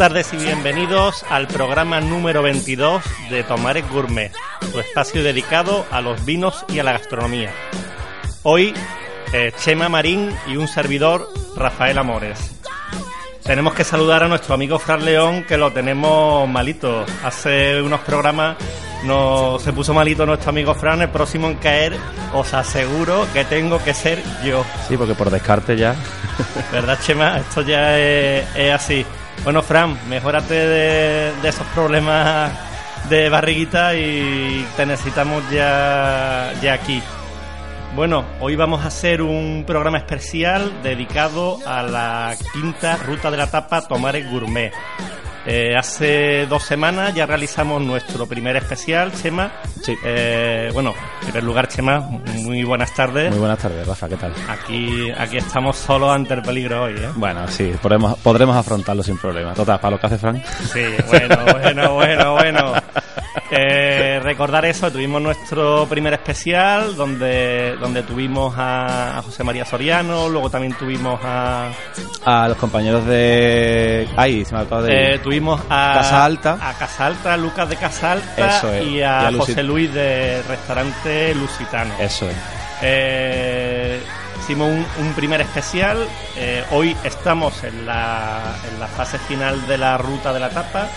Tardes y bienvenidos al programa número 22 de Tomares Gourmet, tu espacio dedicado a los vinos y a la gastronomía. Hoy, eh, Chema Marín y un servidor, Rafael Amores. Tenemos que saludar a nuestro amigo Fran León, que lo tenemos malito. Hace unos programas no se puso malito nuestro amigo Fran. El próximo en caer, os aseguro que tengo que ser yo. Sí, porque por descarte ya. ¿Verdad, Chema? Esto ya es, es así. Bueno, Fran, mejórate de, esos problemas de barriguita y te necesitamos ya, ya aquí. Bueno, hoy vamos a hacer un programa especial dedicado a la quinta ruta de la tapa Tomares Gourmet. Eh, hace dos semanas ya realizamos nuestro primer especial, Chema. Sí. Eh, bueno, en primer lugar, Chema, muy buenas tardes. Muy buenas tardes, Rafa, ¿qué tal? Aquí, aquí estamos solos ante el peligro hoy, ¿eh? Bueno, sí, podremos, podremos afrontarlo sin problema. Total, para lo que hace Frank. Sí, bueno, bueno, bueno, bueno. Eh, recordar eso, tuvimos nuestro primer especial donde, donde tuvimos a, a José María Soriano, luego también tuvimos a... A los compañeros de... Ay, se me acaba de... eh, tuvimos a... Casa Alta. A Casa Alta, Lucas de Casa Alta Eso es. y a, Y a Luci- José Luis de Restaurante Lusitano. Eso es. Eh, hicimos un, un primer especial. eh, hoy estamos en la, en la fase final de la ruta de la tapa.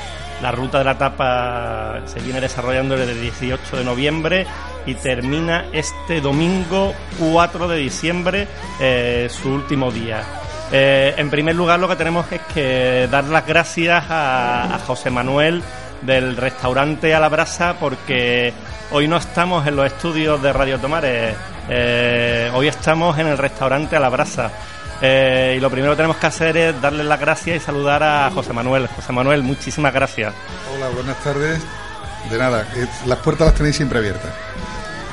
La ruta de la tapa se viene desarrollando desde el 18 de noviembre y termina este domingo 4 de diciembre, eh, su último día. Eh, en primer lugar, lo que tenemos es que dar las gracias a, José Manuel del restaurante a la brasa porque hoy no estamos en los estudios de Radio Tomares, eh, hoy estamos en el restaurante a la brasa. Eh, y lo primero que tenemos que hacer es darle las gracias y saludar a José Manuel. José Manuel, muchísimas gracias. Hola, buenas tardes. De nada, las puertas las tenéis siempre abiertas.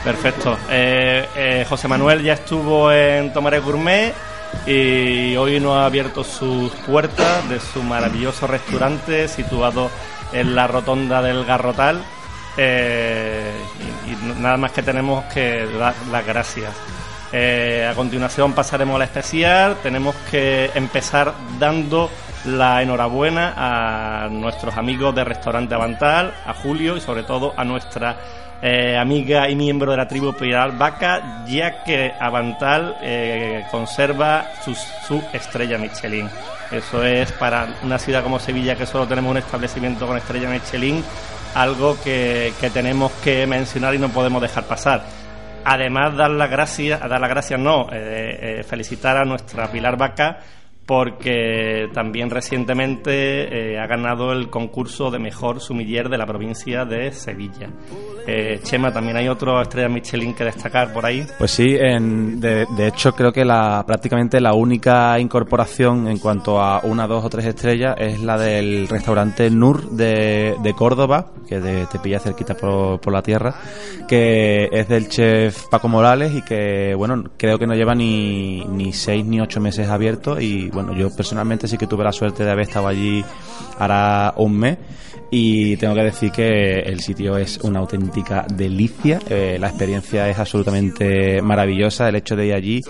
Perfecto. Eh, eh, José Manuel ya estuvo en Tomares Gourmet y hoy nos ha abierto sus puertas de su maravilloso restaurante situado en la rotonda del Garrotal. Y, y nada más que tenemos que dar las gracias. Eh, a continuación pasaremos a la especial. Tenemos que empezar dando la enhorabuena a nuestros amigos de Restaurante Avantal, a Julio y sobre todo a nuestra eh, amiga y miembro de la tribu Pilar Vaca, ya que Avantal eh, conserva su, estrella Michelin. Eso es para una ciudad como Sevilla, que solo tenemos un establecimiento con estrella Michelin, algo que tenemos que mencionar y no podemos dejar pasar. Además, dar las gracias, dar las gracias no, eh, eh, felicitar a nuestra Pilar Vaca porque también recientemente eh, ha ganado el concurso de mejor sumiller de la provincia de Sevilla. Eh, Chema, también hay otra estrella Michelin que destacar por ahí. Pues sí, en- de, hecho creo que la prácticamente la única incorporación en cuanto a una, dos o tres estrellas es la del restaurante Nur de, Córdoba, que de- te pilla cerquita por, por la tierra, que es del chef Paco Morales y que, bueno, creo que no lleva ni, ni seis ni ocho meses abierto y, bueno, yo personalmente sí que tuve la suerte de haber estado allí hará un mes y tengo que decir que el sitio es una auténtica delicia. Eh, la experiencia es absolutamente maravillosa. El hecho de ir allí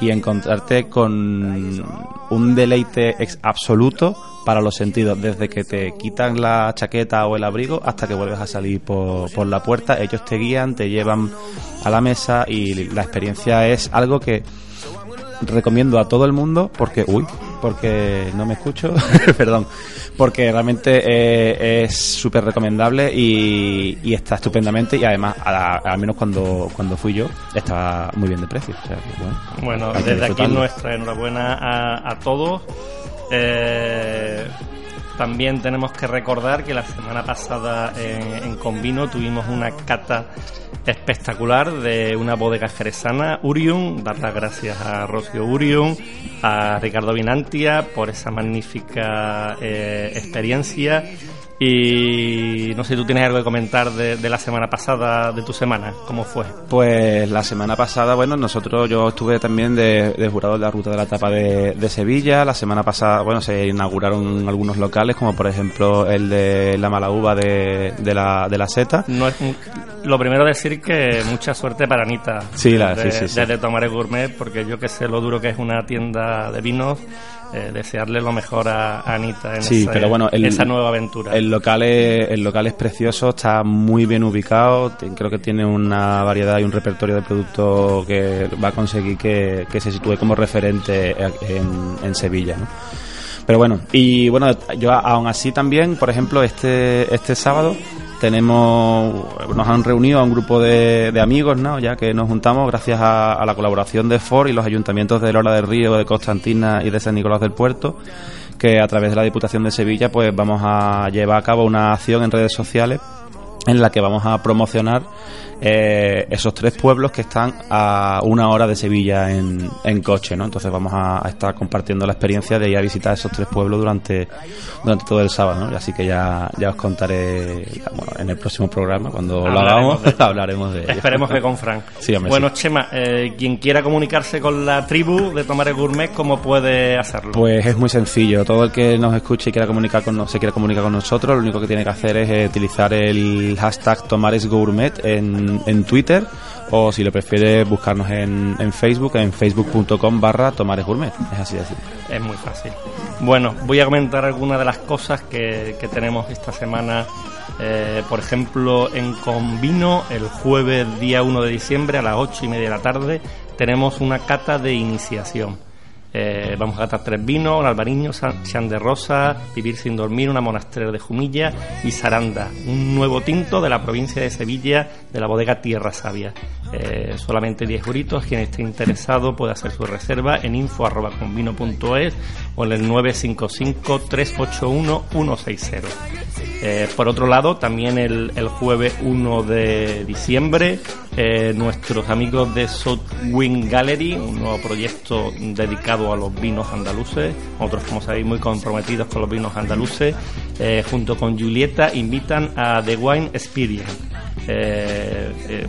y encontrarte con un deleite ex- absoluto para los sentidos, desde que te quitan la chaqueta o el abrigo hasta que vuelves a salir por la puerta. Ellos te guían, te llevan a la mesa y la experiencia es algo que recomiendo a todo el mundo porque uy porque no me escucho perdón porque realmente eh, es súper recomendable y, y está estupendamente y además a- al menos cuando cuando fui yo estaba muy bien de precio o sea que, bueno, Bueno, desde aquí nuestra enhorabuena a, a todos. Eh, también tenemos que recordar que la semana pasada en, en Convino tuvimos una cata espectacular de una bodega jerezana, Urium. Dar las gracias a Rocío Urium, a Ricardo Vinantia por esa magnífica eh, experiencia. Y no sé, tú tienes algo que comentar de, de la semana pasada, de tu semana, ¿cómo fue? Pues la semana pasada, bueno, nosotros, yo estuve también de, de jurado en la ruta de la etapa de, de Sevilla. La semana pasada, bueno, se inauguraron algunos locales, como por ejemplo el de la mala uva de, de la, de la Seta. No es, lo primero decir que mucha suerte para Anita. Sí, la, de, sí, sí, sí. Desde Tomar Gourmet, porque yo que sé lo duro que es una tienda de vinos, eh, desearle lo mejor a, a Anita en, Sí, ese- pero bueno, el- esa nueva aventura. El local, es, el local es precioso, está muy bien ubicado, creo que tiene una variedad y un repertorio de productos que va a conseguir que, que se sitúe como referente en, en Sevilla. ¿no? Pero bueno, y bueno, yo aún así también, por ejemplo, este, este sábado tenemos, nos han reunido a un grupo de, de amigos, ¿no? Ya que nos juntamos gracias a, la colaboración de Ford y los ayuntamientos de Lola del Río, de Constantina y de San Nicolás del Puerto, que a través de la Diputación de Sevilla, pues vamos a llevar a cabo una acción en redes sociales en la que vamos a promocionar eh, esos tres pueblos que están a una hora de Sevilla en, en coche, ¿no? Entonces vamos a, a estar compartiendo la experiencia de ir a visitar esos tres pueblos durante, durante todo el sábado, ¿no? Así que ya, ya os contaré bueno, en el próximo programa, cuando lo hagamos, de hablaremos de ello. Esperemos que con Frank. Sí, bueno, sí. Chema, eh, quien quiera comunicarse con la tribu de Tomar Gourmet, ¿cómo puede hacerlo? Pues es muy sencillo. Todo el que nos escuche y quiera comunicar con, se quiera comunicar con nosotros, lo único que tiene que hacer es eh, utilizar el hashtag TomaresGourmet en, en Twitter o si lo prefiere buscarnos en, en Facebook, en facebook.com barra tomaresgourmet. Es así así. Es muy fácil. Bueno, voy a comentar algunas de las cosas que, que tenemos esta semana. Eh, por ejemplo, en Convino, el jueves día 1 de diciembre a las 8 y media de la tarde, tenemos una cata de iniciación. Eh, vamos a catar tres vinos, un albariño, San- de Rosa, Vivir sin dormir, una monasterio de Jumilla y Saranda, un nuevo tinto de la provincia de Sevilla de la bodega Tierra Sabia. Eh, solamente 10 euritos, quien esté interesado puede hacer su reserva en info.convino.es o en el 955-381-160. Eh, por otro lado, también el, el jueves 1 de diciembre, nuestros amigos de South Wing Gallery, un nuevo proyecto dedicado a los vinos andaluces, otros como sabéis muy comprometidos con los vinos andaluces, eh, junto con Julieta invitan a The Wine Experience. Eh, eh,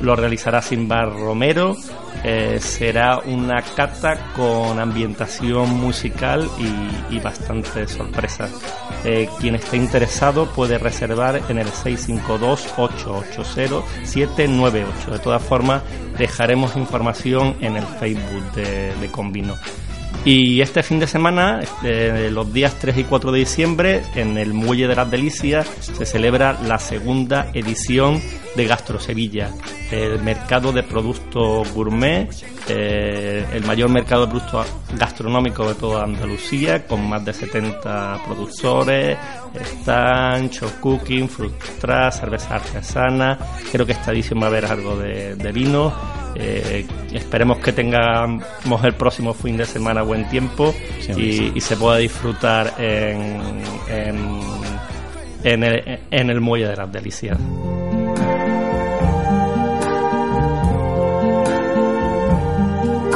lo, realizará Simbar Romero. eh, será una cata con ambientación musical y, y bastantes sorpresas. Eh, quien esté interesado puede reservar en el 652-880-798. De todas formas, dejaremos información en el Facebook de, de Convino. Y este fin de semana, este, los días 3 y 4 de diciembre, en el Muelle de las Delicias, se celebra la segunda edición de Gastro Sevilla, el mercado de productos gourmet, eh, el mayor mercado de productos gastronómicos de toda Andalucía, con más de 70 productores, están show cooking, fruit trap, cerveza artesana, creo que esta edición va a haber algo de, de vino. Eh, esperemos que tengamos el próximo fin de semana buen tiempo Sí, y, sí. y se pueda disfrutar en, en, en el, en el Muelle de las Delicias.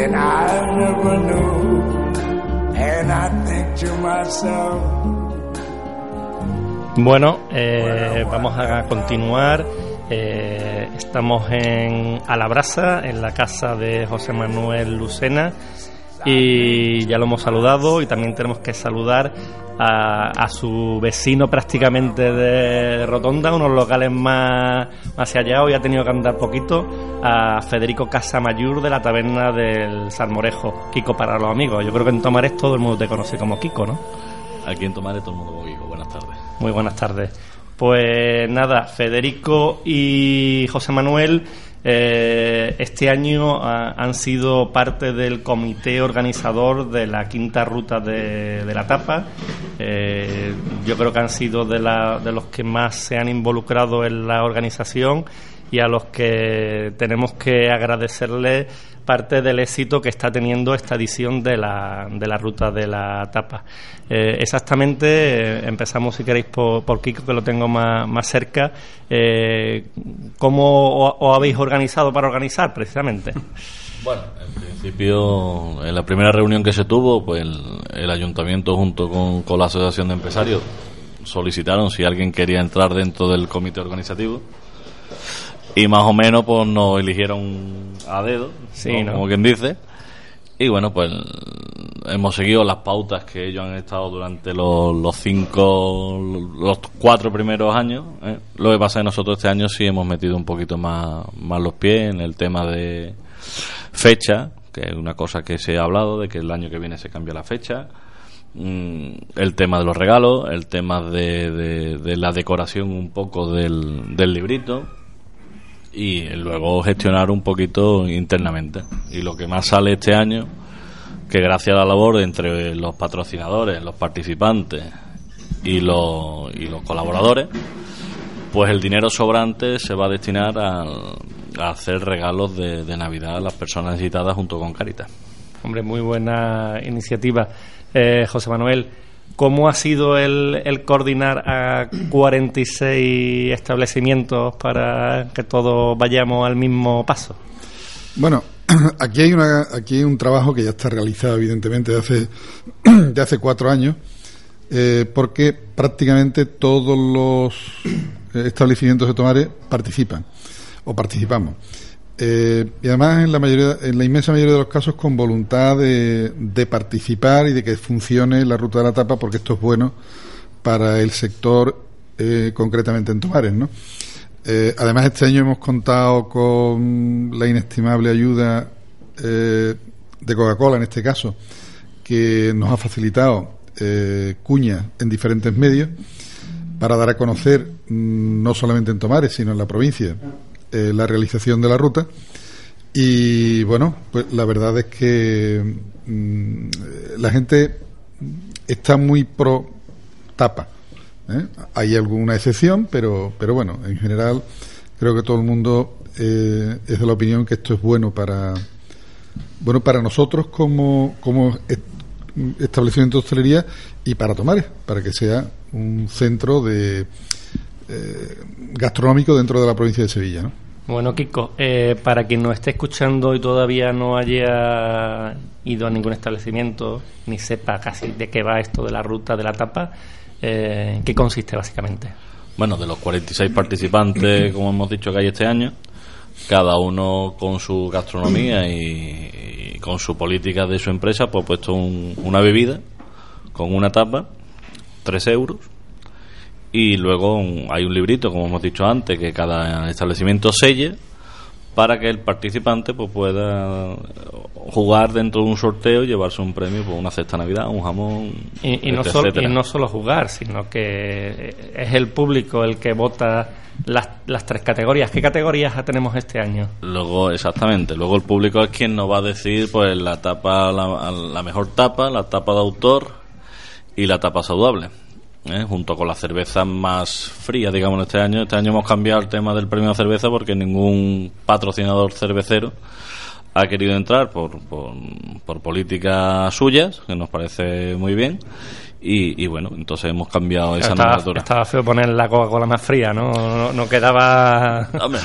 than I never knew. And I think to myself, Bueno, eh, vamos a continuar. Eh, estamos en Alabrasa, en la casa de José Manuel Lucena, y ya lo hemos saludado y también tenemos que saludar a, su vecino prácticamente de Rotonda, unos locales más, más allá, hoy ha tenido que andar poquito, a Federico Casamayur de la taberna del Salmorejo, Kiko para los amigos. Yo creo que en Tomares todo el mundo te conoce como Kiko, ¿no? Aquí en Tomares todo el mundo como Kiko. Buenas tardes. Muy buenas tardes. Pues nada, Federico y José Manuel eh, este año han sido parte del comité organizador de la quinta ruta de, la tapa. Eh, yo creo que han sido de, de los que más se han involucrado en la organización y a los que tenemos que agradecerle parte del éxito que está teniendo esta edición de la, de la ruta de la tapa. Eh, exactamente, eh, empezamos si queréis por, por, Kiko, que lo tengo más, más cerca. Eh, ¿Cómo os habéis organizado para organizar precisamente? Bueno, en principio, en la primera reunión que se tuvo, pues el, ayuntamiento junto con, con la Asociación de Empresarios solicitaron si alguien quería entrar dentro del comité organizativo y más o menos pues nos eligieron a dedo, como quien dice. Y bueno, pues hemos seguido las pautas que ellos han estado durante los, los cinco, los cuatro primeros años. ¿eh? Lo que pasa es que nosotros este año sí hemos metido un poquito más, más los pies en el tema de fecha, que es una cosa que se ha hablado, de que el año que viene se cambia la fecha. Mm, el tema de los regalos, el tema de, de, la decoración un poco del, del librito y luego gestionar un poquito internamente. Y lo que más sale este año, que gracias a la labor entre los patrocinadores, los participantes y los, y los colaboradores, pues el dinero sobrante se va a destinar a, hacer regalos de, de, Navidad a las personas necesitadas junto con Caritas. Hombre, muy buena iniciativa. Eh, José Manuel, ¿Cómo ha sido el, coordinar a 46 establecimientos para que todos vayamos al mismo paso? Bueno, aquí hay, una, aquí hay un trabajo que ya está realizado, evidentemente, de hace, de hace cuatro años, eh, porque prácticamente todos los establecimientos de Tomares participan o participamos. Eh, y además, en la, mayoría, en la inmensa mayoría de los casos, con voluntad de, participar y de que funcione la ruta de la tapa, porque esto es bueno para el sector, eh, concretamente en Tomares, ¿no? Eh, además, este año hemos contado con la inestimable ayuda de Coca-Cola, en este caso, que nos ha facilitado cuñas en diferentes medios para dar a conocer, mm, no solamente en Tomares, sino en la provincia, eh, la realización de la ruta. Y bueno, pues la verdad es que mm, la gente está muy pro tapa. ¿eh? Hay alguna excepción, pero, pero bueno, en general creo que todo el mundo eh, es de la opinión que esto es bueno para bueno para nosotros como, como establecimiento de hostelería y para Tomares, para que sea un centro de eh, gastronómico dentro de la provincia de Sevilla. ¿no? Bueno, Kiko, eh, para quien nos esté escuchando y todavía no haya ido a ningún establecimiento ni sepa casi de qué va esto de la ruta de la tapa, eh, ¿qué consiste básicamente? Bueno, de los 46 participantes, como hemos dicho que hay este año, cada uno con su gastronomía y, con su política de su empresa, pues puesto una bebida con una tapa, 3 euros, y luego hay un librito, como hemos dicho antes, que cada establecimiento selle para que el participante pues pueda jugar dentro de un sorteo y llevarse un premio por una cesta navidad, un jamón. Y, no solo, y no solo jugar, sino que es el público el que vota las, las tres categorías. ¿Qué categorías tenemos este año? Luego, exactamente, luego el público es quien nos va a decir pues la tapa, la, la mejor tapa, la tapa de autor y la tapa saludable. ¿Eh? junto con la cerveza más fría, digamos, este año. Este año hemos cambiado el tema del premio de cerveza porque ningún patrocinador cervecero ha querido entrar por, por, políticas suyas, que nos parece muy bien. Y, bueno, entonces hemos cambiado esa estaba, Estaba feo poner la Coca-Cola más fría, ¿no? No, quedaba. Hombre,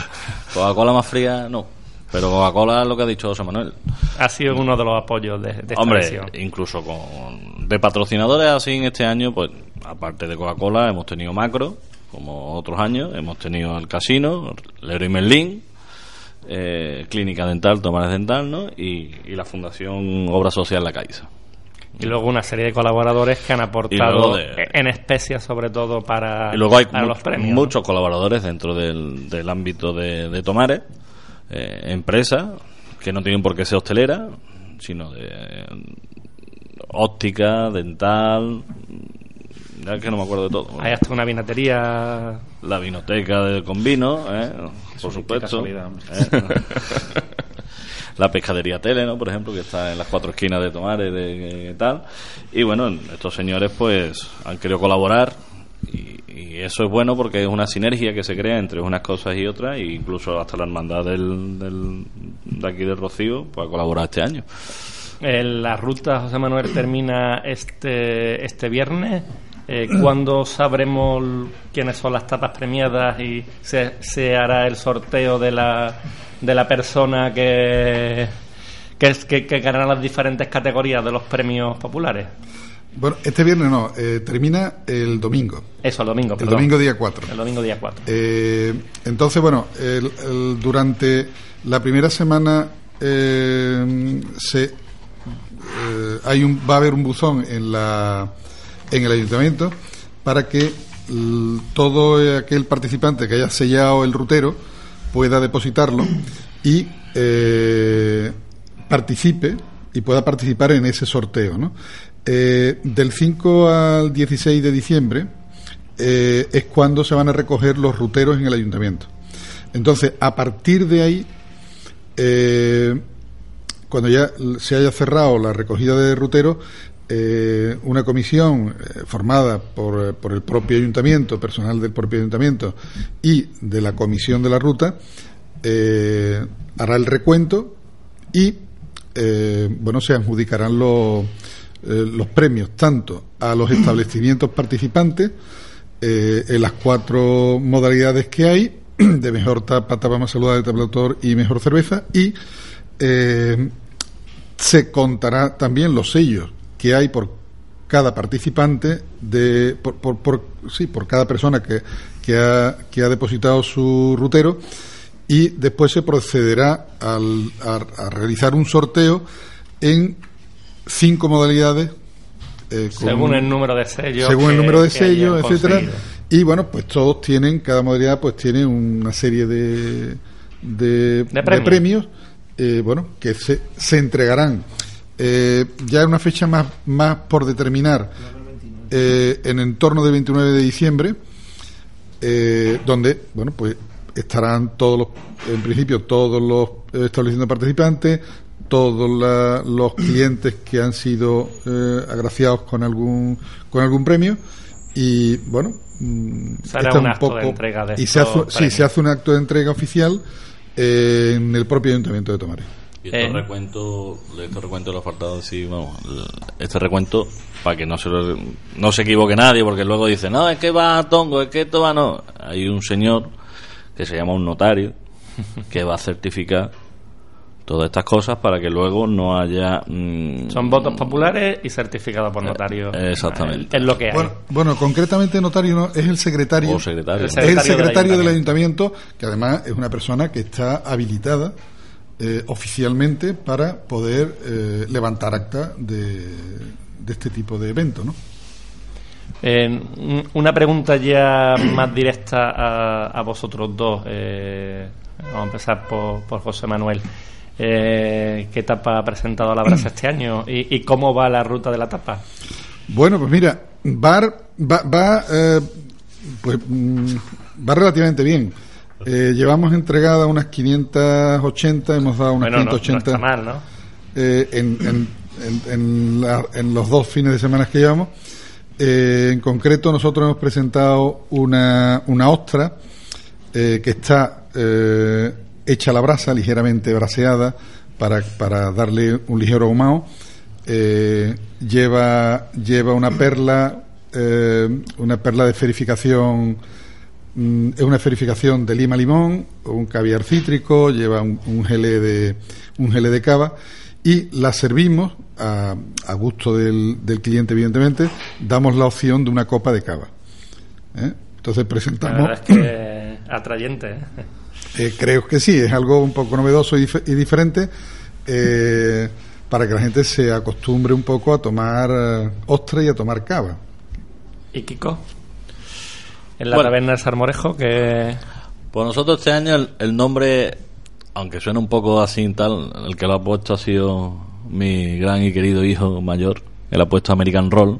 Coca-Cola más fría, no. Pero Coca-Cola es lo que ha dicho José Manuel. Ha sido uno de los apoyos de, de Hombre, incluso con de patrocinadores así en este año, pues aparte de Coca-Cola, hemos tenido Macro, como otros años, hemos tenido el Casino, Leroy Merlin, eh, Clínica Dental, Tomares Dental, ¿no? Y, y la Fundación Obra Social La Caixa. Y luego una serie de colaboradores que han aportado en especias, sobre todo para, y luego hay los premios. Muchos colaboradores dentro del, del ámbito de, de Tomares, eh, empresas que no tienen por qué ser hostelera, sino de óptica, dental, ya que no me acuerdo de todo. Hay hasta una vinatería. La vinoteca de, con vino, ¿eh? por supuesto. ¿eh? la pescadería Tele, ¿no? Por ejemplo, que está en las cuatro esquinas de Tomares, de, tal. Y bueno, estos señores pues han querido colaborar y, eso es bueno porque es una sinergia que se crea entre unas cosas y otras e incluso hasta la hermandad del, del, de aquí de Rocío pues ha colaborado este año. La ruta, José Manuel, termina este, este viernes. Eh, ¿Cuándo sabremos quiénes son las tapas premiadas y se, se hará el sorteo de la, de la persona que, que, ganará las diferentes categorías de los premios populares? Bueno, este viernes no, eh, termina el domingo. Eso, el domingo, El domingo día 4. El domingo día 4. Eh, entonces, bueno, durante la primera semana eh, se, hay un, va a haber un buzón en, la, en el ayuntamiento para que todo aquel participante que haya sellado el rutero pueda depositarlo y eh, participe y pueda participar en ese sorteo. ¿no? Eh, del 5 al 16 de diciembre eh, es cuando se van a recoger los ruteros en el ayuntamiento. Entonces, a partir de ahí, cuando ya se haya cerrado la recogida de ruteros, una comisión formada por, el propio ayuntamiento, personal del propio ayuntamiento y de la comisión de la ruta, eh, hará el recuento y eh, bueno se adjudicarán los, eh, los premios tanto a los establecimientos participantes en las cuatro modalidades que hay de mejor tapa, tapa más saludable, tapa autor y mejor cerveza y se contará también los sellos que hay por cada participante de por, por, sí por cada persona que, que, ha, que ha depositado su rutero y después se procederá al, a, realizar un sorteo en cinco modalidades. Eh, según el número de sellos. Según el número de sellos, etcétera. Y bueno, pues todos tienen, cada modalidad pues tiene una serie de, de, premios, eh, bueno, que se, se entregarán. Eh, ya en una fecha más, más por determinar, en el entorno del 29 de diciembre, donde, bueno, pues estarán todos los, en principio, todos los establecimientos participantes, todos los clientes que han sido eh, agraciados con algún con algún premio. Y bueno mm, Será un, acto de entrega de y se hace, sí, se hace un acto de entrega oficial eh, en el propio ayuntamiento de Tomares y este recuento este recuento lo faltado sí vamos este recuento para que no se no se equivoque nadie porque luego dice no es que va a tongo es que esto va no. Hay un señor que se llama un notario, que va a certificar todas estas cosas para que luego no haya... Mm, Son votos populares y certificados por notario. Eh, exactamente. Es lo que hay. Bueno, concretamente notario no, es el secretario. secretario. Es el secretario del ayuntamiento. que además es una persona que está habilitada eh, oficialmente para poder eh, levantar acta de, de este tipo de evento, ¿no? Eh, una pregunta ya más directa a, vosotros dos. Eh, vamos a empezar por, por José Manuel. Eh, ¿Qué etapa ha presentado la Brasa este año y, cómo va la ruta de la etapa? Bueno, pues mira, va, va, eh, pues, mm, va relativamente bien. llevamos entregada unas 580, hemos dado unas 580. No, mal, ¿no? en, en, en, en los dos fines de semana que llevamos. Eh, en concreto, nosotros hemos presentado una, una ostra eh, que está eh, hecha la brasa, ligeramente braseada, para, para darle un ligero ahumado. lleva, lleva una perla, una perla de ferificación, mm, es una ferificación de lima limón, un caviar cítrico, lleva un, un gelé de, un gelé de cava y la servimos a, a gusto del, del cliente, evidentemente, damos la opción de una copa de cava. ¿eh? Entonces La presentamos... verdad es que atrayente. ¿Eh? Creo que sí, es algo un poco novedoso y, dif- y diferente eh, para que la gente se acostumbre un poco a tomar eh, ostra y a tomar cava. ¿Y Kiko? En la Bueno. taberna del Sarmorejo, que Pues nosotros este año el, el nombre, aunque suena un poco así y tal, el que lo ha puesto ha sido mi gran y querido hijo mayor. Él ha puesto American Roll.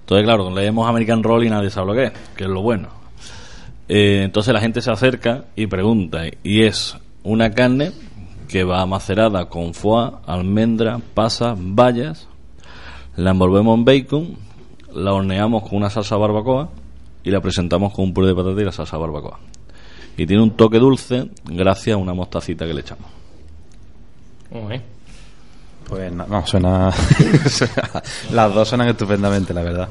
Entonces, claro, leemos American Roll y nadie sabe lo que es, que es lo bueno. Eh, entonces la gente se acerca y pregunta, y es una carne que va macerada con foie, almendra, pasas, bayas, la envolvemos en bacon, la horneamos con una salsa barbacoa y la presentamos con un puré de patata y la salsa barbacoa. Y tiene un toque dulce gracias a una mostacita que le echamos. Uy. Pues na- no, suena, Las dos suenan estupendamente, la verdad.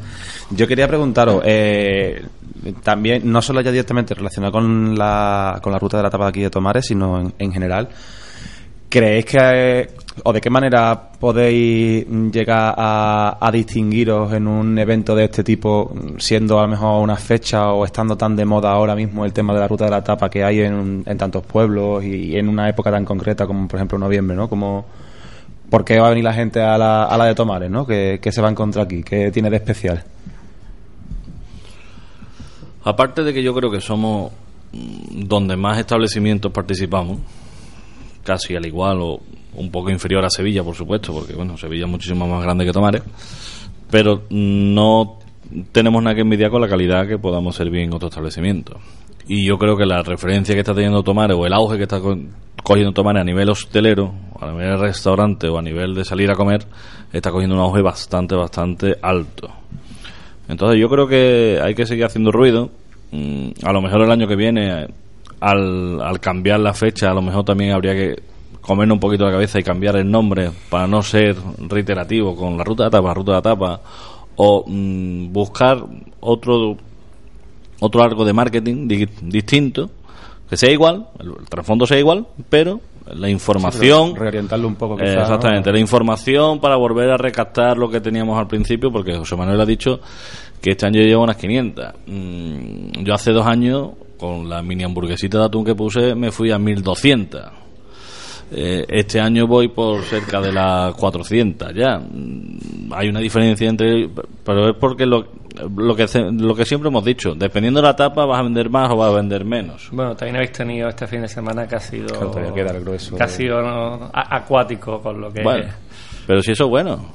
Yo quería preguntaros, eh, también, no solo ya directamente relacionado con la, con la ruta de la tapa de aquí de Tomares, sino en, en general, ¿creéis que, eh, o de qué manera podéis llegar a, a distinguiros en un evento de este tipo, siendo a lo mejor una fecha o estando tan de moda ahora mismo el tema de la ruta de la tapa que hay en, en tantos pueblos y, en una época tan concreta como, por ejemplo, noviembre, ¿no? Como, ¿Por qué va a venir la gente a la, a la de Tomares, ¿no? ¿Qué, qué se va a encontrar aquí? ¿Qué tiene de especial? Aparte de que yo creo que somos donde más establecimientos participamos, casi al igual o un poco inferior a Sevilla, por supuesto, porque bueno, Sevilla es muchísimo más grande que Tomares, pero no tenemos nada que envidiar con la calidad que podamos servir en otros establecimientos. Y yo creo que la referencia que está teniendo Tomares o el auge que está co- cogiendo Tomares a nivel hostelero, a nivel restaurante o a nivel de salir a comer, está cogiendo un auge bastante, bastante alto. Entonces yo creo que hay que seguir haciendo ruido. Mm, A lo mejor el año que viene, al, cambiar la fecha, a lo mejor también habría que comernos un poquito la cabeza y cambiar el nombre para no ser reiterativo con la ruta de tapa, ruta de tapa, o mm, buscar otro otro arco de marketing di- distinto, que sea igual, el, el trasfondo sea igual, pero la información... Reorientarlo un poco, Eh, quizá, ¿no? exactamente, la información para volver a recaptar lo que teníamos al principio, porque José Manuel ha dicho que este año lleva unas 500. Mm, yo hace dos años, con la mini hamburguesita de atún que puse, me fui a 1200. Eh, este año voy por cerca de las 400 ya. Mm, Hay una diferencia entre. Pero es porque lo, lo, que, lo que siempre hemos dicho: dependiendo de la tapa, vas a vender más o vas a vender menos. Bueno, también habéis tenido este fin de semana que ha sido, que ha sido ¿no? a- acuático con lo que Bueno, pero si eso es bueno.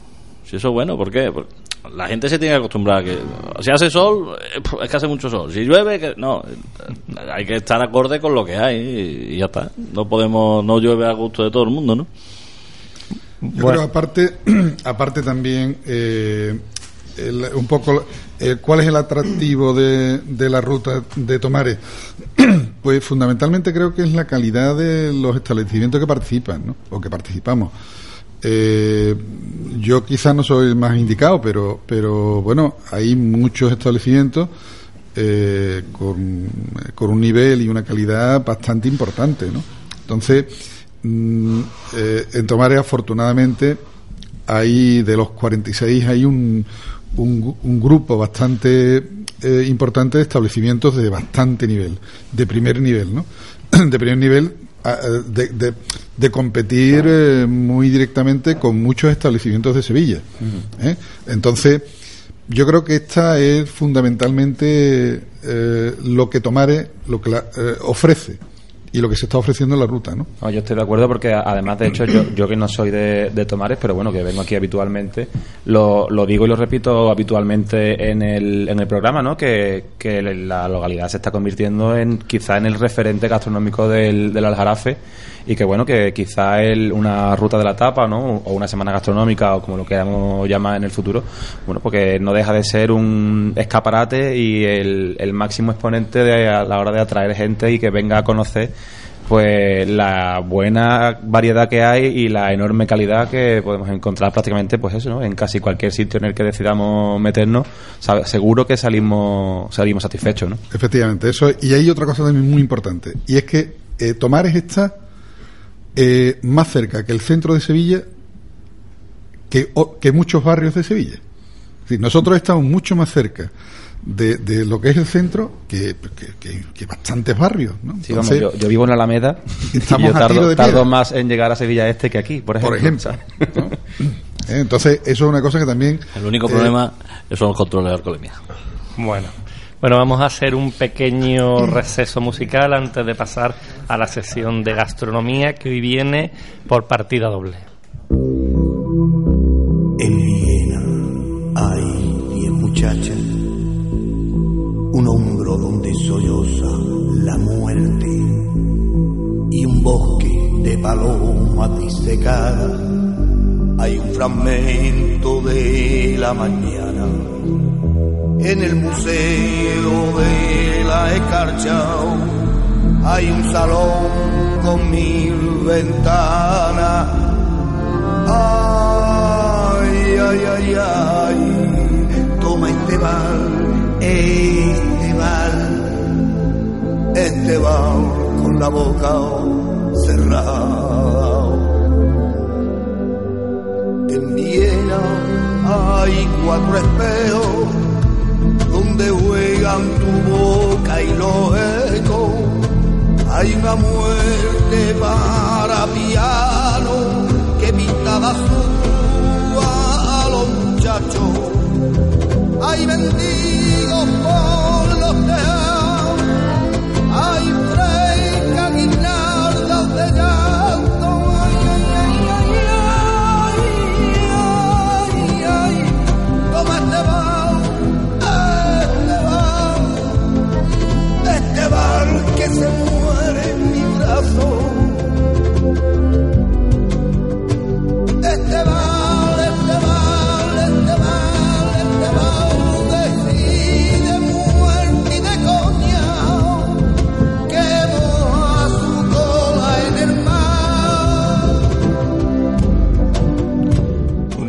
Si eso es bueno, ¿por qué? Porque la gente se tiene que acostumbrar a que si hace sol, eh, es que hace mucho sol. Si llueve, que no. Hay que estar acorde con lo que hay y, y ya está. No podemos, no llueve a gusto de todo el mundo, ¿no? Yo creo, aparte, aparte también, eh, el- un poco, eh, ¿cuál es el atractivo de, de la ruta de Tomares? pues fundamentalmente creo que es la calidad de los establecimientos que participan, ¿no? O que participamos. Eh, yo quizás no soy el más indicado, pero, pero bueno, hay muchos establecimientos eh, con, con un nivel y una calidad bastante importante, ¿no? Entonces, mm, eh, en Tomares, afortunadamente, hay de los 46 hay un, un, un grupo bastante eh, importante de establecimientos de bastante nivel, de primer nivel, ¿no? De primer nivel, de, de, de competir eh, muy directamente con muchos establecimientos de Sevilla. ¿eh? Entonces, yo creo que esta es fundamentalmente eh, lo que Tomares lo que la, eh, ofrece y lo que se está ofreciendo en la ruta, ¿no? Yo estoy de acuerdo porque además, de hecho, yo, yo que no soy de, de Tomares, pero bueno, que vengo aquí habitualmente, lo, lo digo y lo repito habitualmente en el, en el programa, ¿no? Que, que la localidad se está convirtiendo en quizá en el referente gastronómico del, del Aljarafe y que bueno, que quizá el, una ruta de la tapa, ¿no? O una semana gastronómica o como lo queramos llamar en el futuro, bueno, porque no deja de ser un escaparate y el, el máximo exponente de, a la hora de atraer gente y que venga a conocer pues la buena variedad que hay y la enorme calidad que podemos encontrar prácticamente pues eso ¿no? en casi cualquier sitio en el que decidamos meternos seguro que salimos salimos satisfechos ¿no? Efectivamente, eso es- y hay otra cosa también muy importante, y es que eh, Tomares está eh, más cerca que el centro de Sevilla que, o- que muchos barrios de Sevilla. Es decir, nosotros estamos mucho más cerca de, de lo que es el centro que, que- que- que bastantes barrios. ¿no? Sí, vamos, yo, yo vivo en Alameda y Estamos yo a tiro tardo, de tardo piedra. más en llegar a Sevilla Este que aquí, por ejemplo. por ejemplo. ¿sabes? ¿no? Eh, Entonces, eso es una cosa que también... El único eh, problema son los controles de alcoholemia. Bueno, bueno, vamos a hacer un pequeño receso musical antes de pasar a la sesión de gastronomía que hoy viene por partida doble. En Viena hay diez muchachas, un hombro donde solloza la muerte y un bosque de palomas disecadas. Hay un fragmento de la mañana en el museo de la escarcha. Hay un salón con mil ventanas Ay, ay, ay, ay, toma este bal, este bal, este bal con la boca cerrada. En Viena hay cuatro espejos donde juegan tu boca y los. Hay una muerte para piano que pinta de azul a los muchachos. Hay mendigos por los tejados,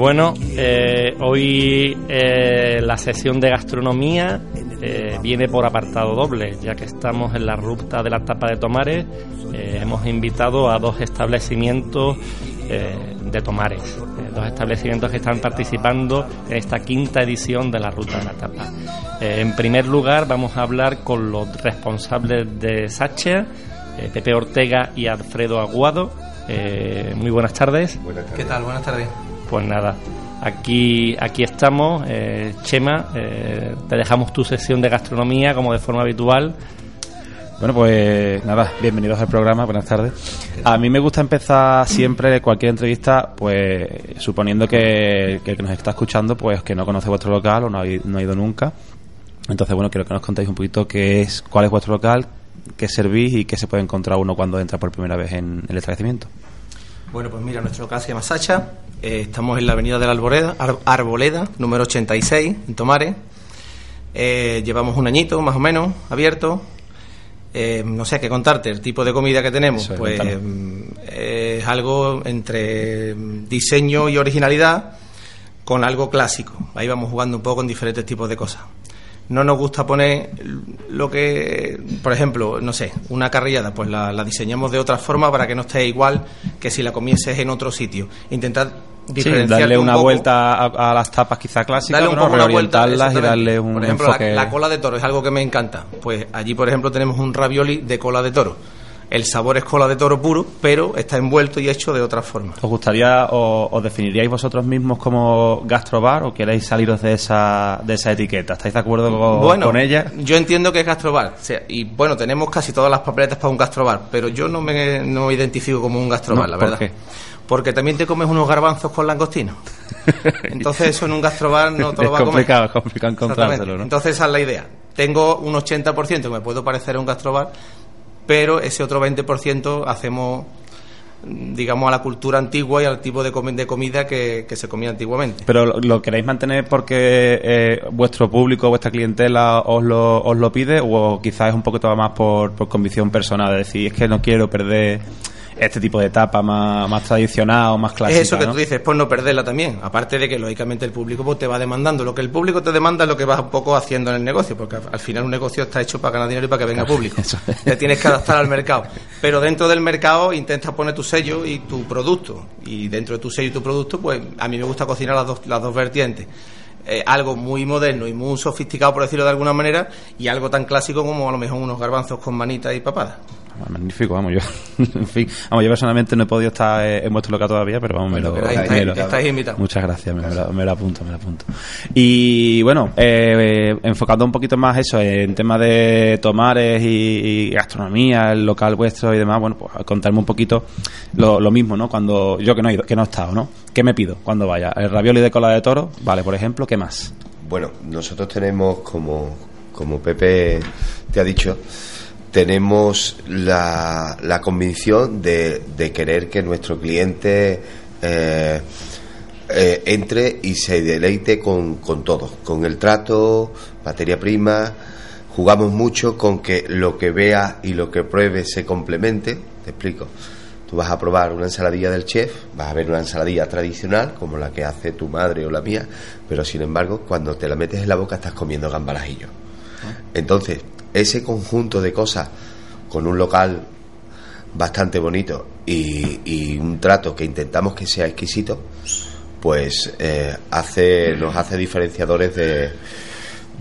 Bueno, eh, hoy eh, la sesión de gastronomía eh, viene por apartado doble, ya que estamos en la ruta de la tapa de Tomares. hemos invitado a dos establecimientos de Tomares, dos establecimientos que están participando en esta quinta edición de la ruta de la tapa. En primer lugar, vamos a hablar con los responsables de Sacha, Pepe Ortega y Alfredo Aguado. Muy buenas tardes. ¿Qué tal? Buenas tardes. Pues nada, aquí, aquí estamos. Eh, Chema, eh, te dejamos tu sesión de gastronomía como de forma habitual. Bueno, pues nada, bienvenidos al programa, buenas tardes. A mí me gusta empezar siempre cualquier entrevista, pues suponiendo que, que el que nos está escuchando, pues que no conoce vuestro local o no ha, no ha ido nunca. Entonces, bueno, quiero que nos contéis un poquito qué es, cuál es vuestro local, qué servís y qué se puede encontrar uno cuando entra por primera vez en el establecimiento. Bueno, pues mira, nuestro local se llama Sacha. Eh, estamos en la avenida de la Arboleda, Ar- Arboleda, número 86, en Tomares. Eh, llevamos un añito, más o menos, abierto. Eh, no sé qué contarte, el tipo de comida que tenemos, Eso es, pues mm, es algo entre diseño y originalidad con algo clásico. Ahí vamos jugando un poco con diferentes tipos de cosas. No nos gusta poner lo que, por ejemplo, no sé, una carrillada, pues la, la diseñamos de otra forma para que no esté igual que si la comieses en otro sitio. Intentar Sí, diferenciarte darle un una poco. vuelta a, a las tapas quizá clásicas, Darle un ¿no? poco una vuelta, reorientarlas y darle un Por ejemplo, la- la, cola de toro es algo que me encanta. Pues allí, por ejemplo, tenemos un ravioli de cola de toro. El sabor es cola de toro puro, pero está envuelto y hecho de otra forma. ¿Os gustaría o os definiríais vosotros mismos como gastrobar o queréis saliros de esa, de esa etiqueta? ¿Estáis de acuerdo con, bueno, con ella? yo entiendo que es gastrobar. O sea, y bueno, tenemos casi todas las papeletas para un gastrobar, pero yo no me, no me identifico como un gastrobar, No, la ¿por verdad. qué? Porque también te comes unos garbanzos con langostinos. Entonces eso en un gastrobar no te lo va a comer. complicado, es complicado encontrárselo, Exactamente. ¿no? Entonces esa es la idea. Tengo un 80% que me puedo parecer a un gastrobar, pero ese otro 20% hacemos, digamos, a la cultura antigua y al tipo de, comi- de comida que, se comía antiguamente. Pero lo, queréis mantener porque eh, vuestro público, vuestra clientela os lo, os lo pide o quizás es un poquito más por, por convicción personal, de decir, es que no quiero perder este tipo de etapa más, más tradicional o más clásica. Es eso que ¿no? tú dices, pues no perderla también. Aparte de que, lógicamente, el público pues, te va demandando. Lo que el público te demanda es lo que vas un poco haciendo en el negocio, porque al al final un negocio está hecho para ganar dinero y para que venga público. Te tienes que adaptar al mercado. Pero dentro del mercado intentas poner tu sello y tu producto. Y dentro de tu sello y tu producto, pues a mí me gusta cocinar las dos, las dos vertientes. Eh, algo muy moderno y muy sofisticado, por decirlo de alguna manera, y algo tan clásico como a lo mejor unos garbanzos con manitas y papadas. Ah, Magnífico, vamos, yo, en fin, vamos, yo personalmente no he podido estar eh, en vuestro local todavía, pero vamos, me lo, me lo- estáis. Muchas gracias, me, me lo, me lo apunto, me lo apunto. Y bueno, eh, eh, enfocando un poquito más eso en temas de tomares y, y gastronomía, el local vuestro y demás, bueno, pues contarme un poquito lo, lo mismo, ¿no? Cuando yo que no he ido, que no he estado, ¿no? ¿Qué me pido cuando vaya? El ravioli de cola de toro, vale, por ejemplo, ¿qué más? Bueno, nosotros tenemos, como, como Pepe te ha dicho, tenemos la, la convicción de, de querer que nuestro cliente eh, eh, entre y se deleite con, con todo, con el trato, materia prima. Jugamos mucho con que lo que vea y lo que pruebe se complemente. Te explico. Tú vas a probar una ensaladilla del chef, vas a ver una ensaladilla tradicional, como la que hace tu madre o la mía, pero sin embargo, cuando te la metes en la boca estás comiendo gambalajillo. Entonces, ese conjunto de cosas, con un local bastante bonito y, y un trato que intentamos que sea exquisito, pues eh, hace, nos hace diferenciadores de,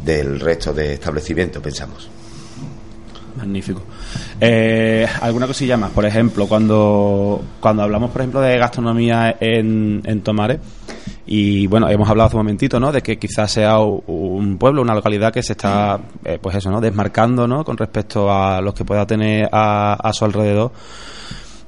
del resto de establecimientos, pensamos. Magnífico. Eh, ¿Alguna cosilla más? Por ejemplo, cuando, cuando hablamos, por ejemplo, de gastronomía en, en Tomares, y bueno, hemos hablado hace un momentito, ¿no? De que quizás sea un pueblo, una localidad que se está, eh, pues eso, ¿no? Desmarcando, ¿no? Con respecto a los que pueda tener a, a su alrededor.